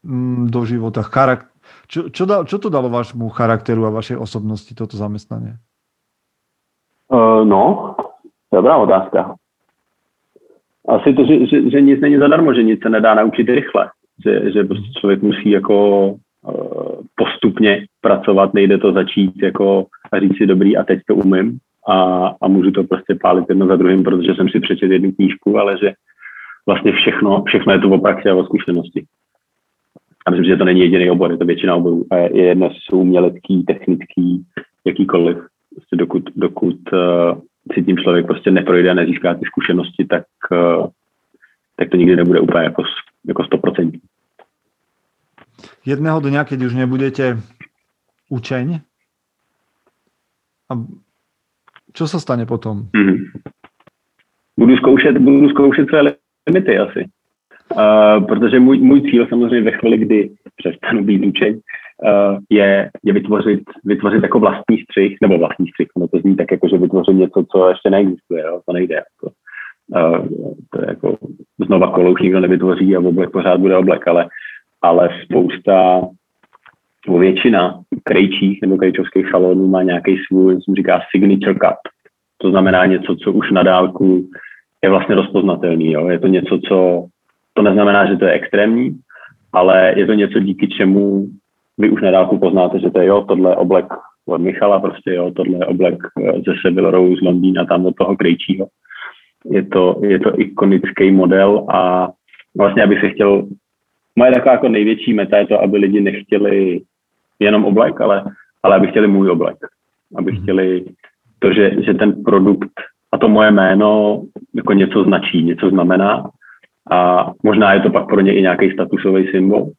mm, do života? Charak- čo, čo, da, čo to dalo vašemu charakteru a vašej osobnosti toto zamestnanie? Uh, no, dobrá otázka. Asi to, že, že, že nic není zadarmo, že nic se nedá naučit rychle. Že, že prostě člověk musí jako postupně pracovat, nejde to začít jako a říct si dobrý a teď to umím a, a můžu to prostě pálit jedno za druhým, protože jsem si přečetl jednu knížku, ale že vlastně všechno, všechno je to o praxi a o zkušenosti. A myslím, že to není jediný obor, je to většina oborů. A je, je jedno, jsou umělecký, technický, jakýkoliv. Prostě dokud, dokud uh, si tím člověk prostě neprojde a nezíská ty zkušenosti, tak, uh, tak to nikdy nebude úplně jako, jako 100%. Jedného dňa, keď už nebudete učeň, a co se stane potom? Mm-hmm. Budu zkoušet, budu zkoušet své limity asi. Uh, protože můj, můj cíl samozřejmě ve chvíli, kdy přestanu být učeň, uh, je, je vytvořit, vytvořit jako vlastní střih, nebo vlastní střih, no to zní tak jako, že vytvořím něco, co ještě neexistuje, jo? to nejde. Jako. Uh, to je jako znova kolo už nikdo nevytvoří a oblek pořád bude oblek, ale, ale spousta nebo většina krejčích nebo krejčovských salonů má nějaký svůj, jsem říká, signature cut. To znamená něco, co už na dálku je vlastně rozpoznatelný. Jo? Je to něco, co, to neznamená, že to je extrémní, ale je to něco, díky čemu vy už na dálku poznáte, že to je jo, tohle je oblek od Michala, prostě jo, tohle je oblek eh, ze Seville Row z Londýna, tam od toho krejčího. Je to, je to ikonický model a vlastně, aby se chtěl, moje taková jako největší meta je to, aby lidi nechtěli jenom oblek, ale, ale aby chtěli můj oblek. Aby mhm. chtěli to, že, že ten produkt a to moje jméno jako něco značí, něco znamená. A možná je to pak pro ně i nějaký statusový symbol,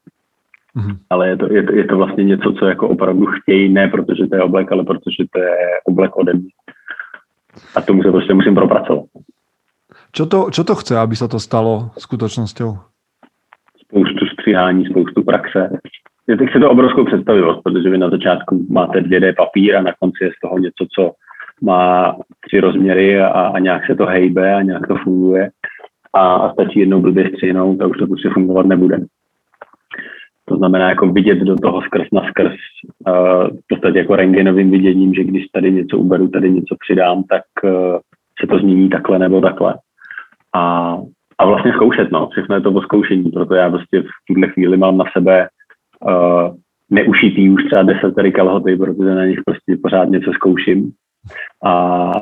mm-hmm. ale je to, je, to, je to vlastně něco, co jako opravdu chtějí, ne protože to je oblek, ale protože to je oblek ode mě. A tomu se prostě musím propracovat. Čo to, čo to chce, aby se to stalo skutečností? Spoustu stříhání, spoustu praxe, je teď se to obrovskou představivost, protože vy na začátku máte 2D papír a na konci je z toho něco, co má tři rozměry a, a nějak se to hejbe a nějak to funguje a, a stačí jednou blbě střihnout a už to prostě fungovat nebude. To znamená jako vidět do toho skrz na skrz, uh, v podstatě jako rengenovým viděním, že když tady něco uberu, tady něco přidám, tak uh, se to změní takhle nebo takhle. A, a vlastně zkoušet, no, všechno je to o zkoušení, proto já prostě v tuhle chvíli mám na sebe uh, neušitý už třeba desetery kalhoty, protože na nich prostě pořád něco zkouším. A,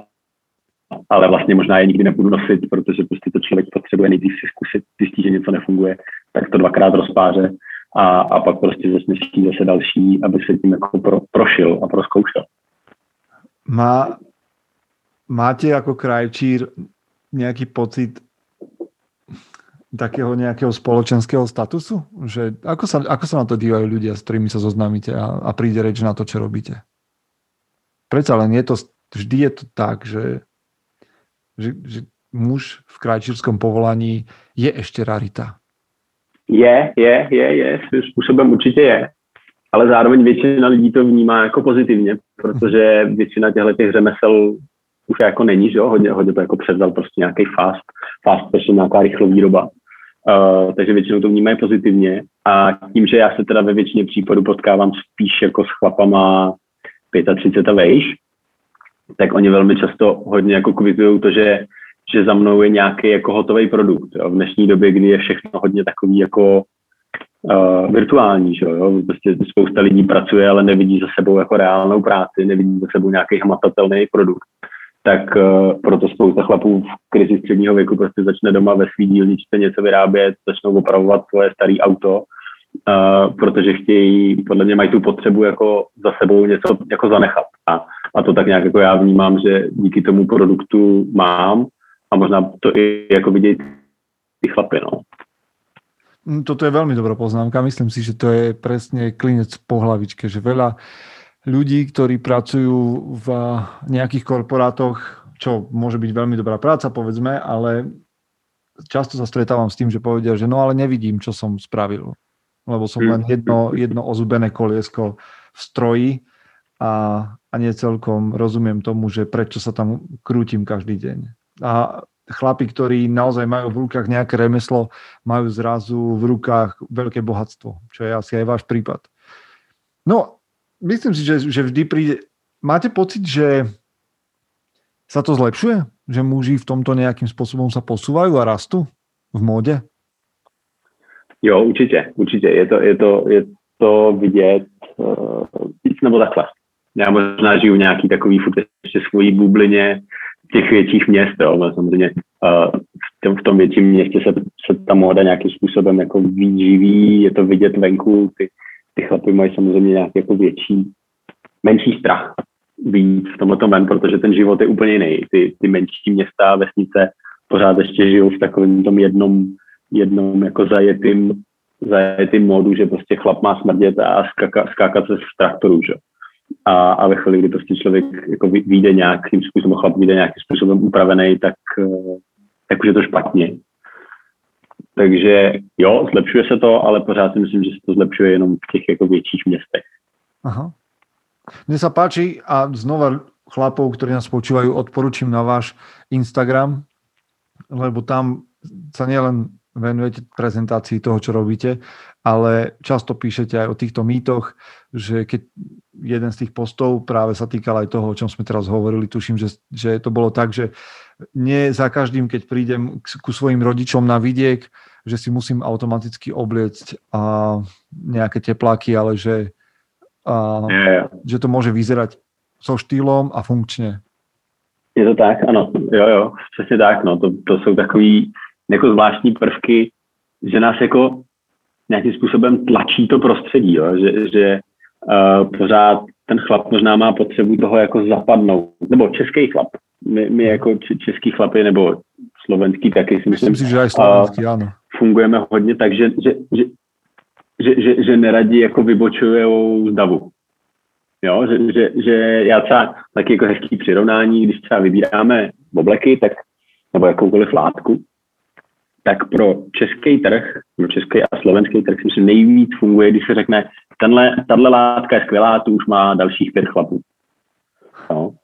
ale vlastně možná je nikdy nebudu nosit, protože prostě to člověk potřebuje nejdřív si zkusit, zjistí, že něco nefunguje, tak to dvakrát rozpáře a, a pak prostě zase zase další, aby se tím jako pro, prošil a proskoušel. Má, máte jako krajčír nějaký pocit, takého nejakého spoločenského statusu? Že ako, sa, ako sa na to dívajú ľudia, s ktorými sa zoznámite a, a príde reč na to, čo robíte? Predsa len je to, vždy je to tak, že, že, že muž v krajčírskom povolaní je ešte rarita. Je, je, je, je, svým způsobem určitě je. Ale zároveň většina lidí to vnímá jako pozitivně, protože většina těchto těch řemesel už jako není, že jo, hodně, hodně to jako převzal prostě nějaký fast, fast fashion, nějaká rychlovýroba. Uh, takže většinou to vnímají pozitivně a tím, že já se teda ve většině případů potkávám spíš jako s chlapama 35 a vejš, tak oni velmi často hodně jako kvitují to, že, že za mnou je nějaký jako hotový produkt. Jo. V dnešní době, kdy je všechno hodně takový jako uh, virtuální, že jo. Prostě spousta lidí pracuje, ale nevidí za sebou jako reálnou práci, nevidí za sebou nějaký hmatatelný produkt tak uh, proto spousta chlapů v krizi středního věku prostě začne doma ve svý dílničce něco vyrábět, začnou opravovat svoje staré auto, uh, protože chtějí, podle mě mají tu potřebu jako za sebou něco jako zanechat. A, a to tak nějak jako já vnímám, že díky tomu produktu mám a možná to i jako vidět ty chlapy, no. Mm, toto je veľmi dobrá poznámka. Myslím si, že to je presne klinec po hlavičke, že veľa ľudí, ktorí pracujú v nejakých korporátoch, čo môže byť veľmi dobrá práca, povedzme, ale často sa stretávam s tým, že povedia, že no ale nevidím, čo som spravil, lebo som len jedno, jedno ozubené koliesko v stroji a, a nie celkom rozumiem tomu, že prečo sa tam krútim každý deň. A chlapi, ktorí naozaj majú v rukách nejaké remeslo, majú zrazu v rukách veľké bohatstvo, čo je asi aj váš prípad. No, myslím si, že, že vždy príde... Máte pocit, že sa to zlepšuje? Že muži v tomto nejakým spôsobom sa posúvajú a rastú v móde? Jo, určitě, určitě. Je to, je to, je to vidět uh, nebo takhle. Já možná žiju v nějaký takový furt ještě svojí bublině, těch větších měst, jo, ale samozřejmě uh, v, tom, v tom větším městě se, se ta móda nějakým způsobem jako víc živí, je to vidět venku, ty, ty chlapy mají samozřejmě nějaký jako větší, menší strach víc v tomhle ven, protože ten život je úplně jiný. Ty, ty menší města a vesnice pořád ještě žijou v takovém tom jednom, jednom jako zajetým, zajetým módu, že prostě chlap má smrdět a skaka, skákat se z traktoru, že? a, a ve chvíli, kdy prostě člověk jako vyjde nějakým způsobem, chlap vyjde nějakým způsobem upravený, tak, eh, tak už je to špatně. Takže jo, zlepšuje se to, ale pořád si myslím, že se to zlepšuje jenom v těch jako větších městech. Aha. Mne sa páči a znova chlapov, ktorí nás počúvajú, odporučím na váš Instagram, lebo tam sa nielen venujete prezentácii toho, čo robíte, ale často píšete aj o týchto mýtoch, že keď jeden z tých postov práve sa týkal aj toho, o čom sme teraz hovorili, tuším, že, že to bolo tak, že nie za každým, keď prídem ku svojim rodičom na vidiek, že si musím automaticky obliecť a nejaké tepláky, ale že, a, yeah. že to môže vyzerať so štýlom a funkčně. Je to tak, ano, jo, jo, přesně tak, no, to, to jsou takový jako zvláštní prvky, že nás jako nějakým způsobem tlačí to prostředí, jo? že, že uh, pořád ten chlap možná má potřebu toho jako zapadnout, nebo český chlap. My, my jako český chlapy, nebo slovenský taky si myslím, myslím si, že slovenský, ano. fungujeme hodně tak, že, že, že, že, že, že neradi jako vybočují z davu. Jo, že, že, že já třeba taky jako hezký přirovnání, když třeba vybíráme obleky, tak nebo jakoukoliv látku, tak pro český trh, pro český a slovenský trh si myslím nejvíc funguje, když se řekne, tenhle, tahle látka je skvělá, tu už má dalších pět chlapů. No.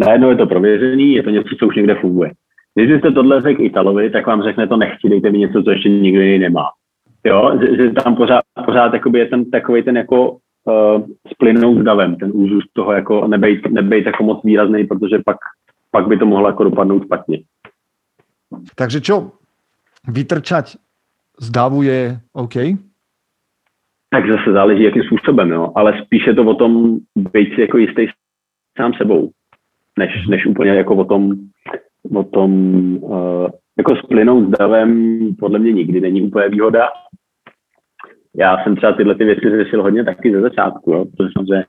Najednou je to prověřený, je to něco, co už někde funguje. Když jste tohle řekl Italovi, tak vám řekne to nechci, dejte mi něco, co ještě nikdo jiný nemá. Jo, že, že tam pořád, pořád je ten takový ten jako uh, splynout s davem, ten úzus toho jako nebejt, nebejt jako moc výrazný, protože pak, pak by to mohlo jako dopadnout špatně. Takže čo, vytrčať z davu je OK? Tak zase záleží, jakým způsobem, jo. ale spíš je to o tom být si jako jistý sám sebou, než, než úplně jako o tom, o tom uh, jako splynout s davem podle mě nikdy není úplně výhoda. Já jsem třeba tyhle ty věci řešil hodně taky ze začátku, jo, protože samozřejmě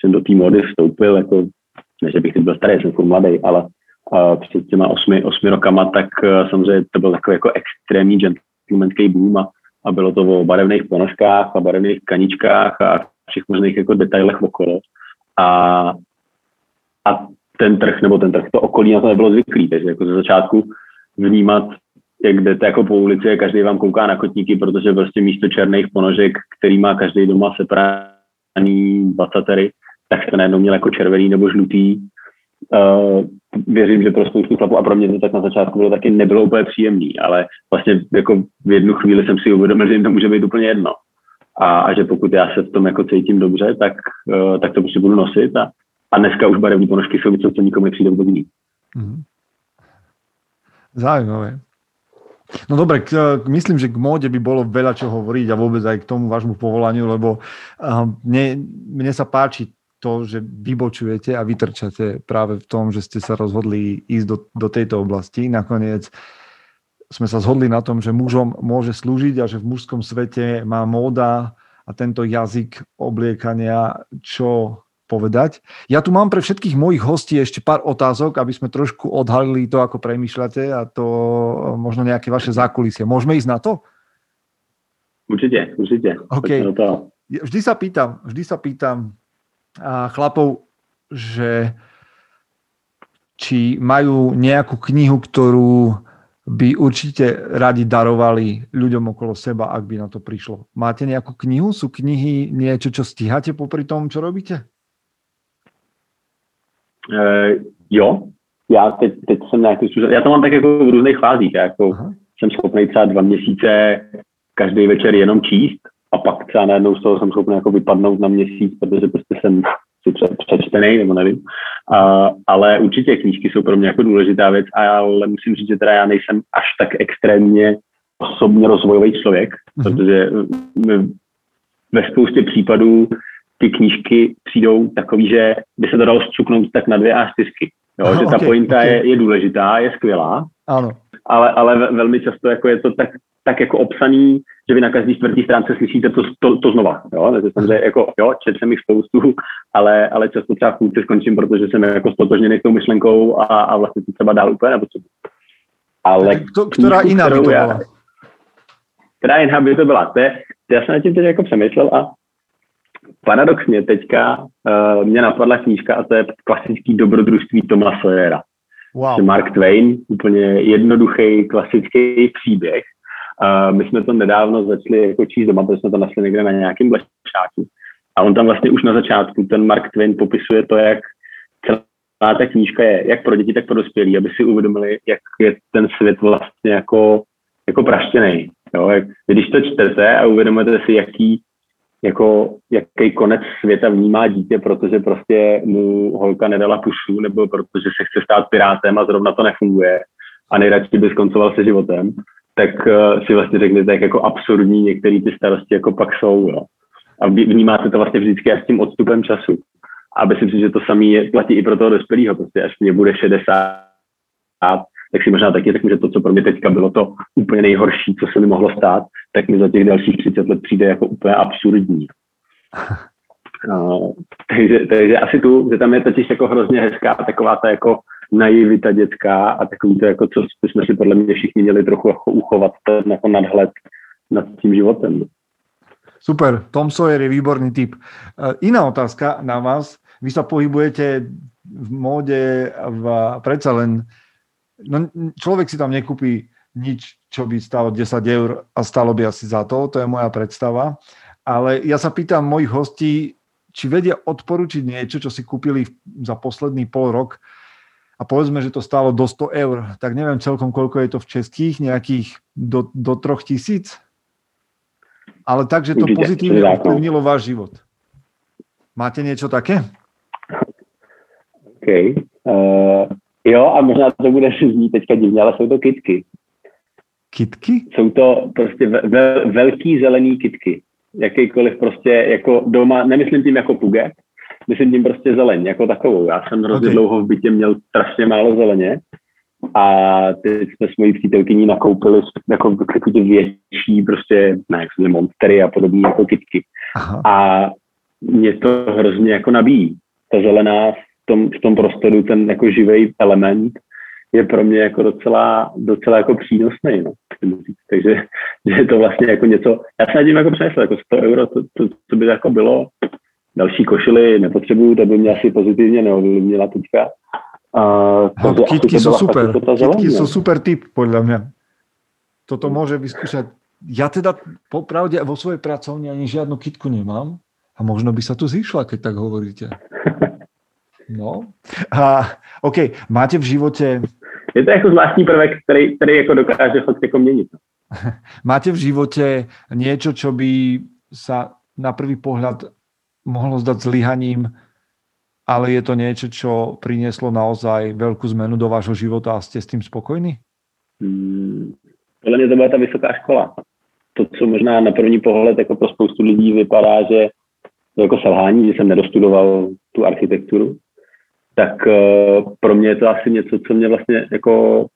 jsem do té mody vstoupil, jako, ne, že bych teď byl starý, jsem furt mladý, ale před těma osmi, osmi rokama, tak eh, samozřejmě to byl takový jako extrémní gentlemanský boom a, a bylo to o barevných ponožkách a barevných kaničkách a všech možných jako detailech okolo. A, a ten trh, nebo ten trh, to okolí na to nebylo zvyklý, takže jako ze začátku vnímat, jak jdete jako po ulici a každý vám kouká na kotníky, protože prostě místo černých ponožek, který má každý doma sepraný 20 tak jste najednou měl jako červený nebo žlutý uh, věřím, že pro spoustu chlapů a pro mě to tak na začátku bylo taky nebylo úplně příjemný, ale vlastně jako v jednu chvíli jsem si uvědomil, že jim to může být úplně jedno. A, a že pokud já se v tom jako cítím dobře, tak, uh, tak to prostě budu nosit a, a dneska už barevné ponožky jsou něco, co nikomu nepřijde vůbec jiný. Mm-hmm. Zaujímavé. No dobre, k, myslím, že k móde by bolo veľa čo hovoriť a vôbec aj k tomu vášmu povolaniu, lebo mne, mne sa páči to, že vybočujete a vytrčate práve v tom, že ste sa rozhodli ísť do, do tejto oblasti. Nakoniec sme sa zhodli na tom, že mužom môže slúžiť a že v mužskom svete má móda a tento jazyk obliekania čo povedať. Ja tu mám pre všetkých mojich hostí ešte pár otázok, aby sme trošku odhalili to, ako premýšľate a to možno nejaké vaše zákulisie. Môžeme ísť na to? Určite, určite. Okay. Vždy sa pýtam, vždy sa pýtam a chlapov, že či majú nejakú knihu, ktorú by určite radi darovali ľuďom okolo seba, ak by na to prišlo. Máte nejakú knihu? Sú knihy niečo, čo stíhate popri tom, čo robíte? Uh, jo, já teď, teď jsem nějakým způsobem, já to mám tak jako v různých fázích, já jako Aha. jsem schopný třeba dva měsíce každý večer jenom číst a pak třeba najednou z toho jsem schopný jako vypadnout na měsíc, protože prostě jsem si přečtený, nebo nevím. Uh, ale určitě knížky jsou pro mě jako důležitá věc, ale musím říct, že teda já nejsem až tak extrémně osobně rozvojový člověk, mm-hmm. protože ve spoustě případů ty knížky přijdou takový, že by se to dalo zcuknout tak na dvě a čtyřky. Jo, Aha, že ta okay, pointa okay. Je, je důležitá, je skvělá, ano. Ale, ale velmi často jako je to tak, tak jako obsaný, že vy na každý čtvrtý stránce slyšíte to, to, to znova. Jo? Takže samozřejmě jako, jo, četl jsem jich spoustu, ale, ale často třeba v skončím, protože jsem jako stotožněný s tou myšlenkou a, a vlastně to třeba dál úplně nepotřebuji. Ale to, která jiná by to byla? Která jiná by to byla? To je, to já jsem na tím teď jako přemýšlel a paradoxně teďka uh, mě napadla knížka a to je klasický dobrodružství Toma Sawyera. Wow. Mark Twain, úplně jednoduchý klasický příběh. Uh, my jsme to nedávno začali jako číst doma, protože jsme to našli někde na nějakém blešáku. A on tam vlastně už na začátku, ten Mark Twain popisuje to, jak celá ta knížka je, jak pro děti, tak pro dospělí, aby si uvědomili, jak je ten svět vlastně jako, jako praštěný. Jo? Jak, když to čtete a uvědomujete si, jaký jako jaký konec světa vnímá dítě, protože prostě mu holka nedala pusu, nebo protože se chce stát pirátem a zrovna to nefunguje a nejradši by skoncoval se životem, tak uh, si vlastně řeknete, jak jako absurdní některé ty starosti jako pak jsou. Jo. A vnímáte to vlastně vždycky s tím odstupem času. A myslím si, že to samé platí i pro toho dospělého. Prostě až mě bude 60, tak si možná taky řeknu, že to, co pro mě teďka bylo to úplně nejhorší, co se mi mohlo stát, tak mi za těch dalších 30 let přijde jako úplně absurdní. Uh, takže, takže asi tu, že tam je totiž jako hrozně hezká taková ta jako naivita dětská a takový to jako, co jsme si podle mě všichni měli trochu jako uchovat ten jako nadhled nad tím životem. Super, Tom Sawyer je výborný typ. Uh, iná otázka na vás. Vy sa pohybujete v móde v, predsa len no, človek si tam nekúpi nič, čo by stalo 10 eur a stalo by asi za to, to je moja predstava. Ale ja sa pýtam mojich hostí, či vedia odporučiť niečo, čo si kúpili za posledný pol rok a povedzme, že to stálo do 100 eur, tak neviem celkom, koľko je to v českých, nejakých do, do troch tisíc? Ale tak, že to pozitívne ovplyvnilo váš život. Máte niečo také? OK. Uh, Jo, a možná to bude znít teďka divně, ale jsou to kitky. Kitky? Jsou to prostě ve, velký zelený kitky. Jakýkoliv prostě jako doma, nemyslím tím jako puget, myslím tím prostě zeleň, jako takovou. Já jsem hrozně okay. dlouho v bytě měl strašně málo zeleně a teď jsme s mojí přítelkyní nakoupili jako ty větší prostě, ne, jak monstery a podobné jako kitky. Aha. A mě to hrozně jako nabíjí. Ta zelená tom, v tom prostoru ten jako živý element je pro mě jako docela, docela jako přínosný. No. Takže že je to vlastně jako něco, já se nad tím jako přemýšlel, jako 100 euro, to, to, to by jako bylo, další košily nepotřebuju, to by mě asi pozitivně neovlivnila teďka. Uh, no, kitky jsou super, kitky jsou super typ, podle mě. Toto může vyskúšať. Ja teda popravde vo svojej pracovni ani žiadnu kitku nemám a možno by sa tu zišla, keď tak hovoríte. No. A, OK, máte v životě... Je to jako zvláštní prvek, který, který jako dokáže fakt jako měnit. No. Máte v životě něco, čo by sa na prvý pohľad mohlo zdať zlyhaním, ale je to niečo, čo prinieslo naozaj veľkú zmenu do vášho života a ste s tým spokojní? Hmm, podle mě to byla ta vysoká škola. To, co možná na první pohled jako pro spoustu lidí vypadá, že jako selhání, že jsem nedostudoval tu architekturu, tak uh, pro mě je to asi něco, co mě vlastně jako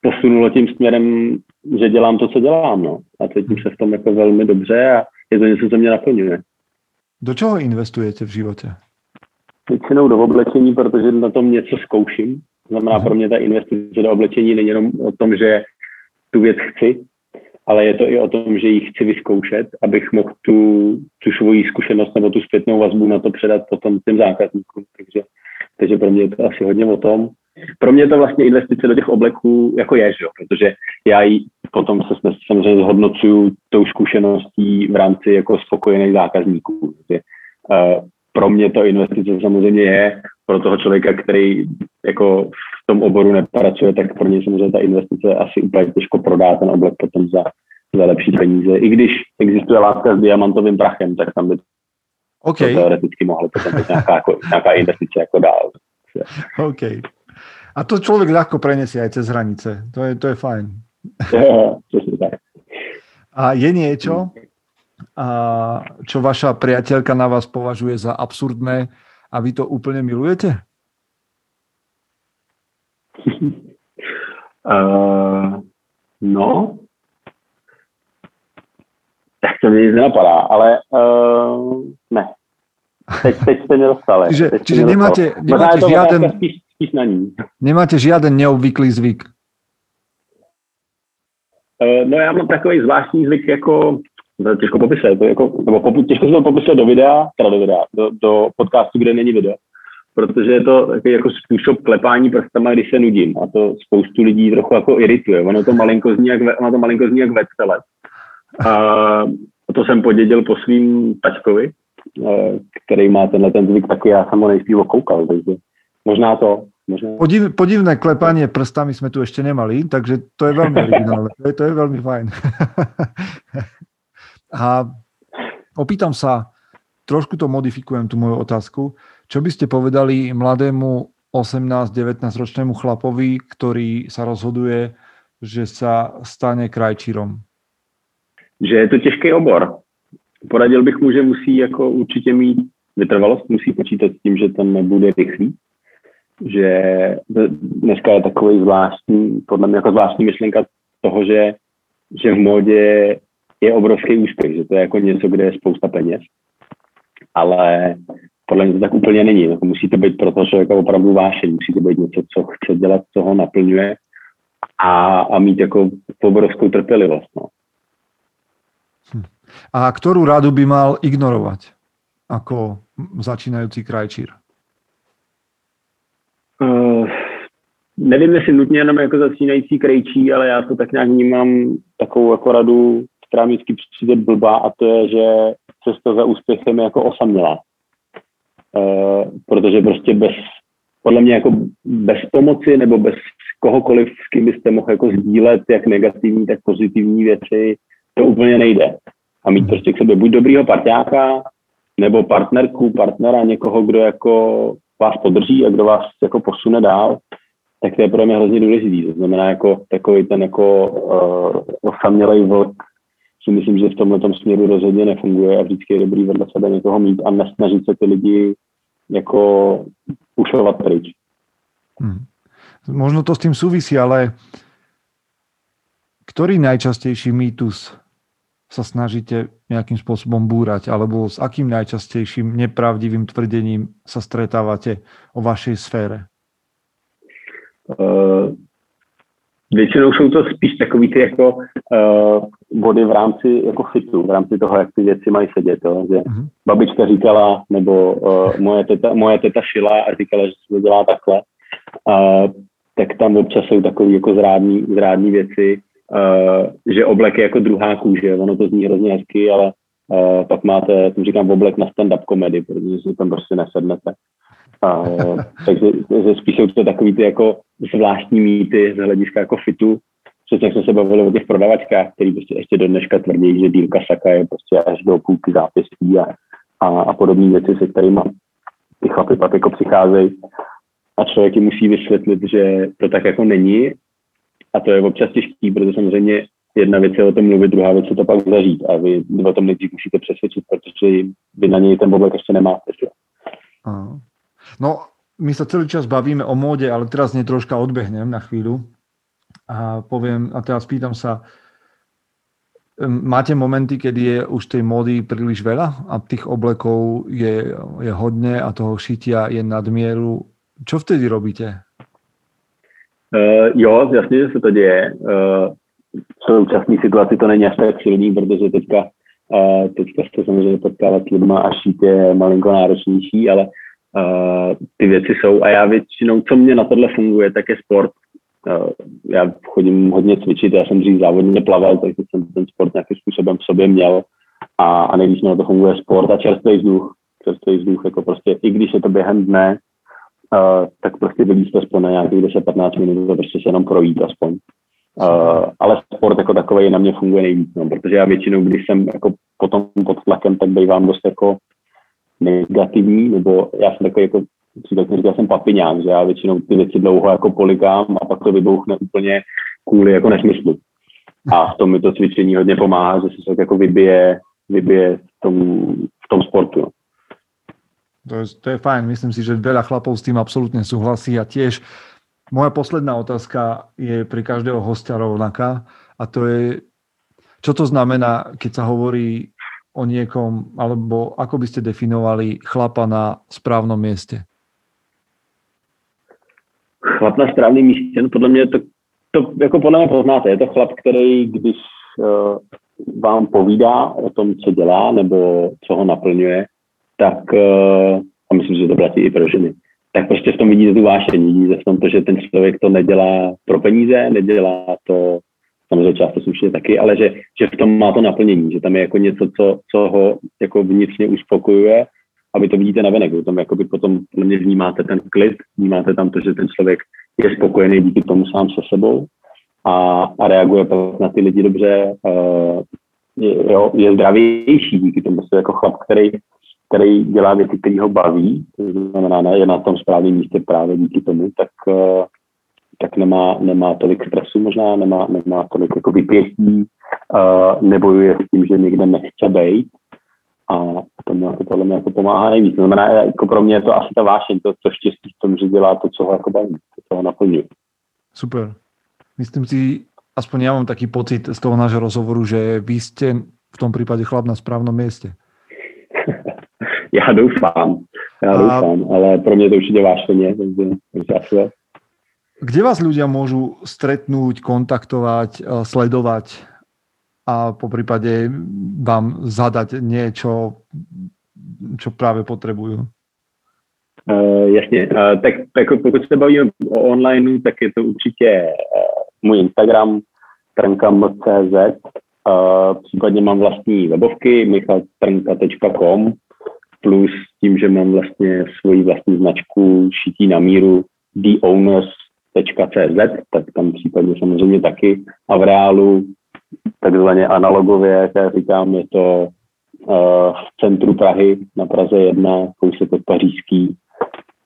posunulo tím směrem, že dělám to, co dělám, no. A cítím se v tom jako velmi dobře a je to něco, co mě naplňuje. Do čeho investujete v životě? Většinou do oblečení, protože na tom něco zkouším. Znamená pro mě ta investice do oblečení není jenom o tom, že tu věc chci, ale je to i o tom, že ji chci vyzkoušet, abych mohl tu, tu svoji zkušenost nebo tu zpětnou vazbu na to předat potom těm zákazníkům. Takže, takže pro mě je to asi hodně o tom. Pro mě je to vlastně investice do těch obleků jako je, že? protože já ji potom se samozřejmě zhodnocuju tou zkušeností v rámci jako spokojených zákazníků. Takže, uh, pro mě to investice samozřejmě je, pro toho člověka, který jako v tom oboru nepracuje, tak pro něj samozřejmě ta investice asi úplně těžko prodá ten oblek potom za, za lepší peníze. I když existuje láska s diamantovým prachem, tak tam by okay. to teoreticky mohlo potom být nějaká, jako, nějaká investice jako dál. OK. A to člověk ľahko prenesie aj cez hranice. To je, to je fajn. A je niečo, a čo vaša priateľka na vás považuje za absurdné a vy to úplne milujete? Uh, no, tak to mi nic nenapadá, ale uh, ne. Teď, teď ste mě dostali. Čiže, teď čiže nemáte, nemáte žiaden, spíš, spíš na ní. nemáte žiaden neobvyklý zvyk? Uh, no já mám takový zvláštní zvyk, jako těžko popisat, to jako, nebo popu, těžko se to popisat do videa, teda do videa, do, do podcastu, kde není video, protože je to takový jako způsob klepání prstama, když se nudím a to spoustu lidí trochu jako irituje. Ono to malinko zní jak, ono to malinko zní jak vecelec. A to jsem podědil po svým tačkovi, který má tenhle ten zvyk, taky já jsem ho nejspíš koukal, takže možná to, Možná... Podiv, podivné klepanie prstami sme tu ešte nemali, takže to je veľmi originálne. To je, to je veľmi fajn. A opýtam sa, trošku to modifikujem, tú moju otázku. Čo by ste povedali mladému 18-19 ročnému chlapovi, ktorý sa rozhoduje, že sa stane krajčírom? Že je to těžký obor. Poradil bych mu, že musí jako určitě mít vytrvalost, musí počítat s tím, že to nebude rychlý, že dneska je takový zvláštní, podle mě jako zvláštní myšlenka toho, že, že v módě je obrovský úspěch, že to je jako něco, kde je spousta peněz, ale podle mě to tak úplně není. Jako musí to být pro toho člověka opravdu vášení, musí to být něco, co chce dělat, co ho naplňuje a, a mít jako obrovskou trpělivost. No. Hm. A kterou radu by mal ignorovat jako začínající krajčír? Uh, nevím, jestli nutně jenom jako začínající krejčí, ale já to tak nějak vnímám takovou jako radu která mi vždycky přijde blbá a to je, že cesta za úspěchem je jako osamělá. Uh, protože prostě bez, podle mě jako bez pomoci nebo bez kohokoliv, s kým byste mohl jako sdílet jak negativní, tak pozitivní věci, to úplně nejde. A mít prostě k sobě buď dobrýho parťáka, nebo partnerku, partnera, někoho, kdo jako vás podrží a kdo vás jako posune dál, tak to je pro mě hrozně důležitý. To znamená jako takový ten jako uh, osamělej vlk, si myslím, že v tomhle směru rozhodně nefunguje a vždycky je dobrý vedle sebe někoho mít a nesnažit se ty lidi jako ušovat pryč. Hmm. Možno to s tím souvisí, ale který nejčastější mýtus sa snažíte nějakým způsobem búrať, alebo s akým najčastejším nepravdivým tvrdením sa stretávate o vašej sfére? Uh, Většinou jsou to spíš takový ty jako uh, body v rámci jako fitu, v rámci toho, jak ty věci mají sedět. Jo? Že uh-huh. babička říkala, nebo uh, moje, teta, moje teta šila a říkala, že se to dělá takhle. Uh, tak tam občas jsou takové jako zrádní, zrádní věci, že oblek je jako druhá kůže, ono to zní hrozně hezky, ale uh, pak máte, tím říkám, oblek na stand-up komedy, protože si tam prostě nesednete. A, takže že spíš jsou to takový ty jako zvláštní mýty z hlediska jako fitu. Přesně jak jsme se bavili o těch prodavačkách, který prostě ještě do dneška tvrdí, že dílka saka je prostě až do půlky zápěstí a, a, a podobné věci, se kterými ty chlapy pak jako přicházejí. A člověk jim musí vysvětlit, že to tak jako není. A to je občas těžký, protože samozřejmě jedna věc je o tom mluvit, druhá věc je to pak zažít. A vy o tom nejdřív musíte přesvědčit, protože vy na něj ten oblek ještě nemáte. Že? No, my sa celý čas bavíme o móde, ale teraz nie troška odbehnem na chvíľu a poviem, a teraz pýtam sa, máte momenty, kedy je už tej módy príliš veľa a tých oblekov je, je hodne a toho šitia je nadmieru. Čo vtedy robíte? Uh, jo, jasně, že se to děje. Uh, v současné situaci to není až tak silný, protože teďka, uh, teďka se samozřejmě potkávat s lidma a šít je malinko náročnější, ale uh, ty věci jsou a já většinou, co mě na tohle funguje, tak je sport. Uh, já chodím hodně cvičit, já jsem dřív závodně plaval, takže jsem ten sport nějakým způsobem v sobě měl a, a nejvíc mi na to funguje sport a čerstvý vzduch. Čerstvý vzduch, jako prostě, i když je to během dne, tak prostě vylíst aspoň na nějakých 10-15 minut a prostě se jenom projít aspoň. Uh, ale sport jako takový na mě funguje nejvíc, no, protože já většinou, když jsem jako potom pod tlakem, tak bývám dost jako negativní, nebo já jsem takový jako, tak říkal, jsem papiňák, že já většinou ty věci dlouho jako polikám a pak to vybouchne úplně kvůli jako nesmyslu. A v tom mi to cvičení hodně pomáhá, že se tak jako vybije, vybije v tom, v tom sportu. No. To je, to je fajn, myslím si, že veľa chlapov s tým absolútne súhlasí a tiež moja posledná otázka je pri každého hostia rovnaká a to je, čo to znamená, keď sa hovorí o niekom, alebo ako by ste definovali chlapa na správnom mieste? Chlap na správném místě, no podle mě to, to jako podle mě poznáte. Je to chlap, který když uh, vám povídá o tom, co dělá nebo co ho naplňuje, tak, uh, a myslím, že to platí i pro ženy, tak prostě v tom vidíte tu vášení, vidíte v tom to, že ten člověk to nedělá pro peníze, nedělá to, samozřejmě často slušně taky, ale že, že v tom má to naplnění, že tam je jako něco, co, co ho jako vnitřně uspokojuje a vy to vidíte na venek, tam jakoby potom mě vnímáte ten klid, vnímáte tam to, že ten člověk je spokojený díky tomu sám se sebou a, a reaguje na ty lidi dobře, uh, je, jo, je zdravější díky tomu, že jako chlap, který který dělá věci, které ho baví, to znamená, ne, je na tom správném místě právě díky tomu, tak, eh, tak nemá, nemá tolik stresu možná, nemá, nemá tolik jako vypětí, uh, nebojuje s tím, že někde nechce být a tomu jako tohle mi jako pomáhá nejvíc. To znamená, jako pro mě je to asi ta vášeň, to, to štěstí v tom, že dělá to, co ho jako baví, to, co ho naplňuje. Super. Myslím si, aspoň já mám taký pocit z toho nášho rozhovoru, že vy jste v tom případě chlap na správnom místě. Já doufám, já a... doufám, ale pro mě to určitě vášeně, takže, takže Kde vás ľudia môžu stretnúť, kontaktovať, eh, sledovať a po prípade vám zadať niečo, čo práve potrebujú? Uh, jasně, uh, tak jako pokud se bavíme o online, tak je to určitě uh, můj Instagram, trnkam.cz, uh, případně mám vlastní webovky, michaltrnka.com, plus tím, že mám vlastně svoji vlastní značku šití na míru theowners.cz, tak tam případně samozřejmě taky. A v reálu takzvaně analogově, jak já říkám, je to uh, v centru Prahy na Praze 1, kousek od Pařížský,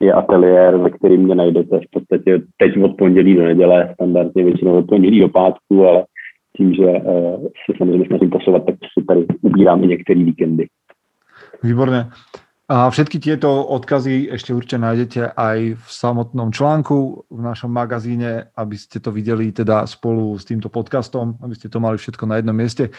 je ateliér, ve kterým mě najdete v podstatě teď od pondělí do neděle, standardně většinou od pondělí do pátku, ale tím, že uh, se samozřejmě snažím posouvat, tak si tady ubírám i některé víkendy. Výborné. A všetky tieto odkazy ešte určite nájdete aj v samotnom článku v našom magazíne, aby ste to videli teda spolu s týmto podcastom, aby ste to mali všetko na jednom mieste.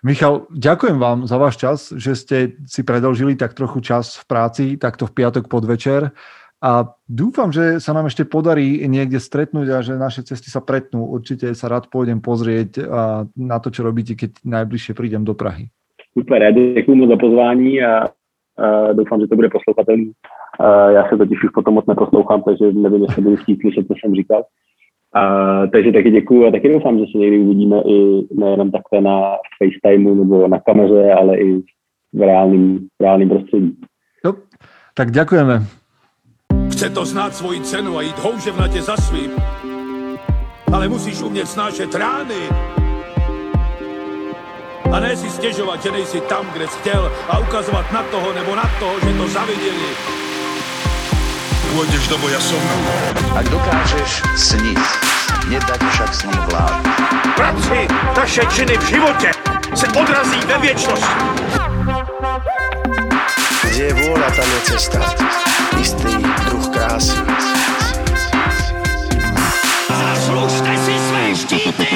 Michal, ďakujem vám za váš čas, že ste si predlžili tak trochu čas v práci, takto v piatok podvečer a dúfam, že sa nám ešte podarí niekde stretnúť a že naše cesty sa pretnú. Určite sa rád pôjdem pozrieť na to, čo robíte, keď najbližšie prídem do Prahy. Super, děkuji moc za pozvání a Uh, doufám, že to bude poslouchatelný. Uh, já se totiž už potom moc neposlouchám, takže nevím, jestli budu chtít slyšet, co jsem říkal. Uh, takže taky děkuji a taky doufám, že se někdy uvidíme i nejenom takhle na FaceTimeu nebo na kameře, ale i v reálném, v reálném prostředí. No, tak děkujeme. Chce to znát svoji cenu a jít houževnatě za svým, ale musíš umět snášet rány a ne si stěžovat, že nejsi tam, kde jsi chtěl a ukazovat na toho nebo na toho, že to zaviděli. Půjdeš do boja som. a dokážeš snít, nedať však sní vlád. Práci, taše činy v životě se odrazí ve věčnosti. Kde je vůra, ta je cesta. Jistý druh krásy. Zaslužte si své štíty!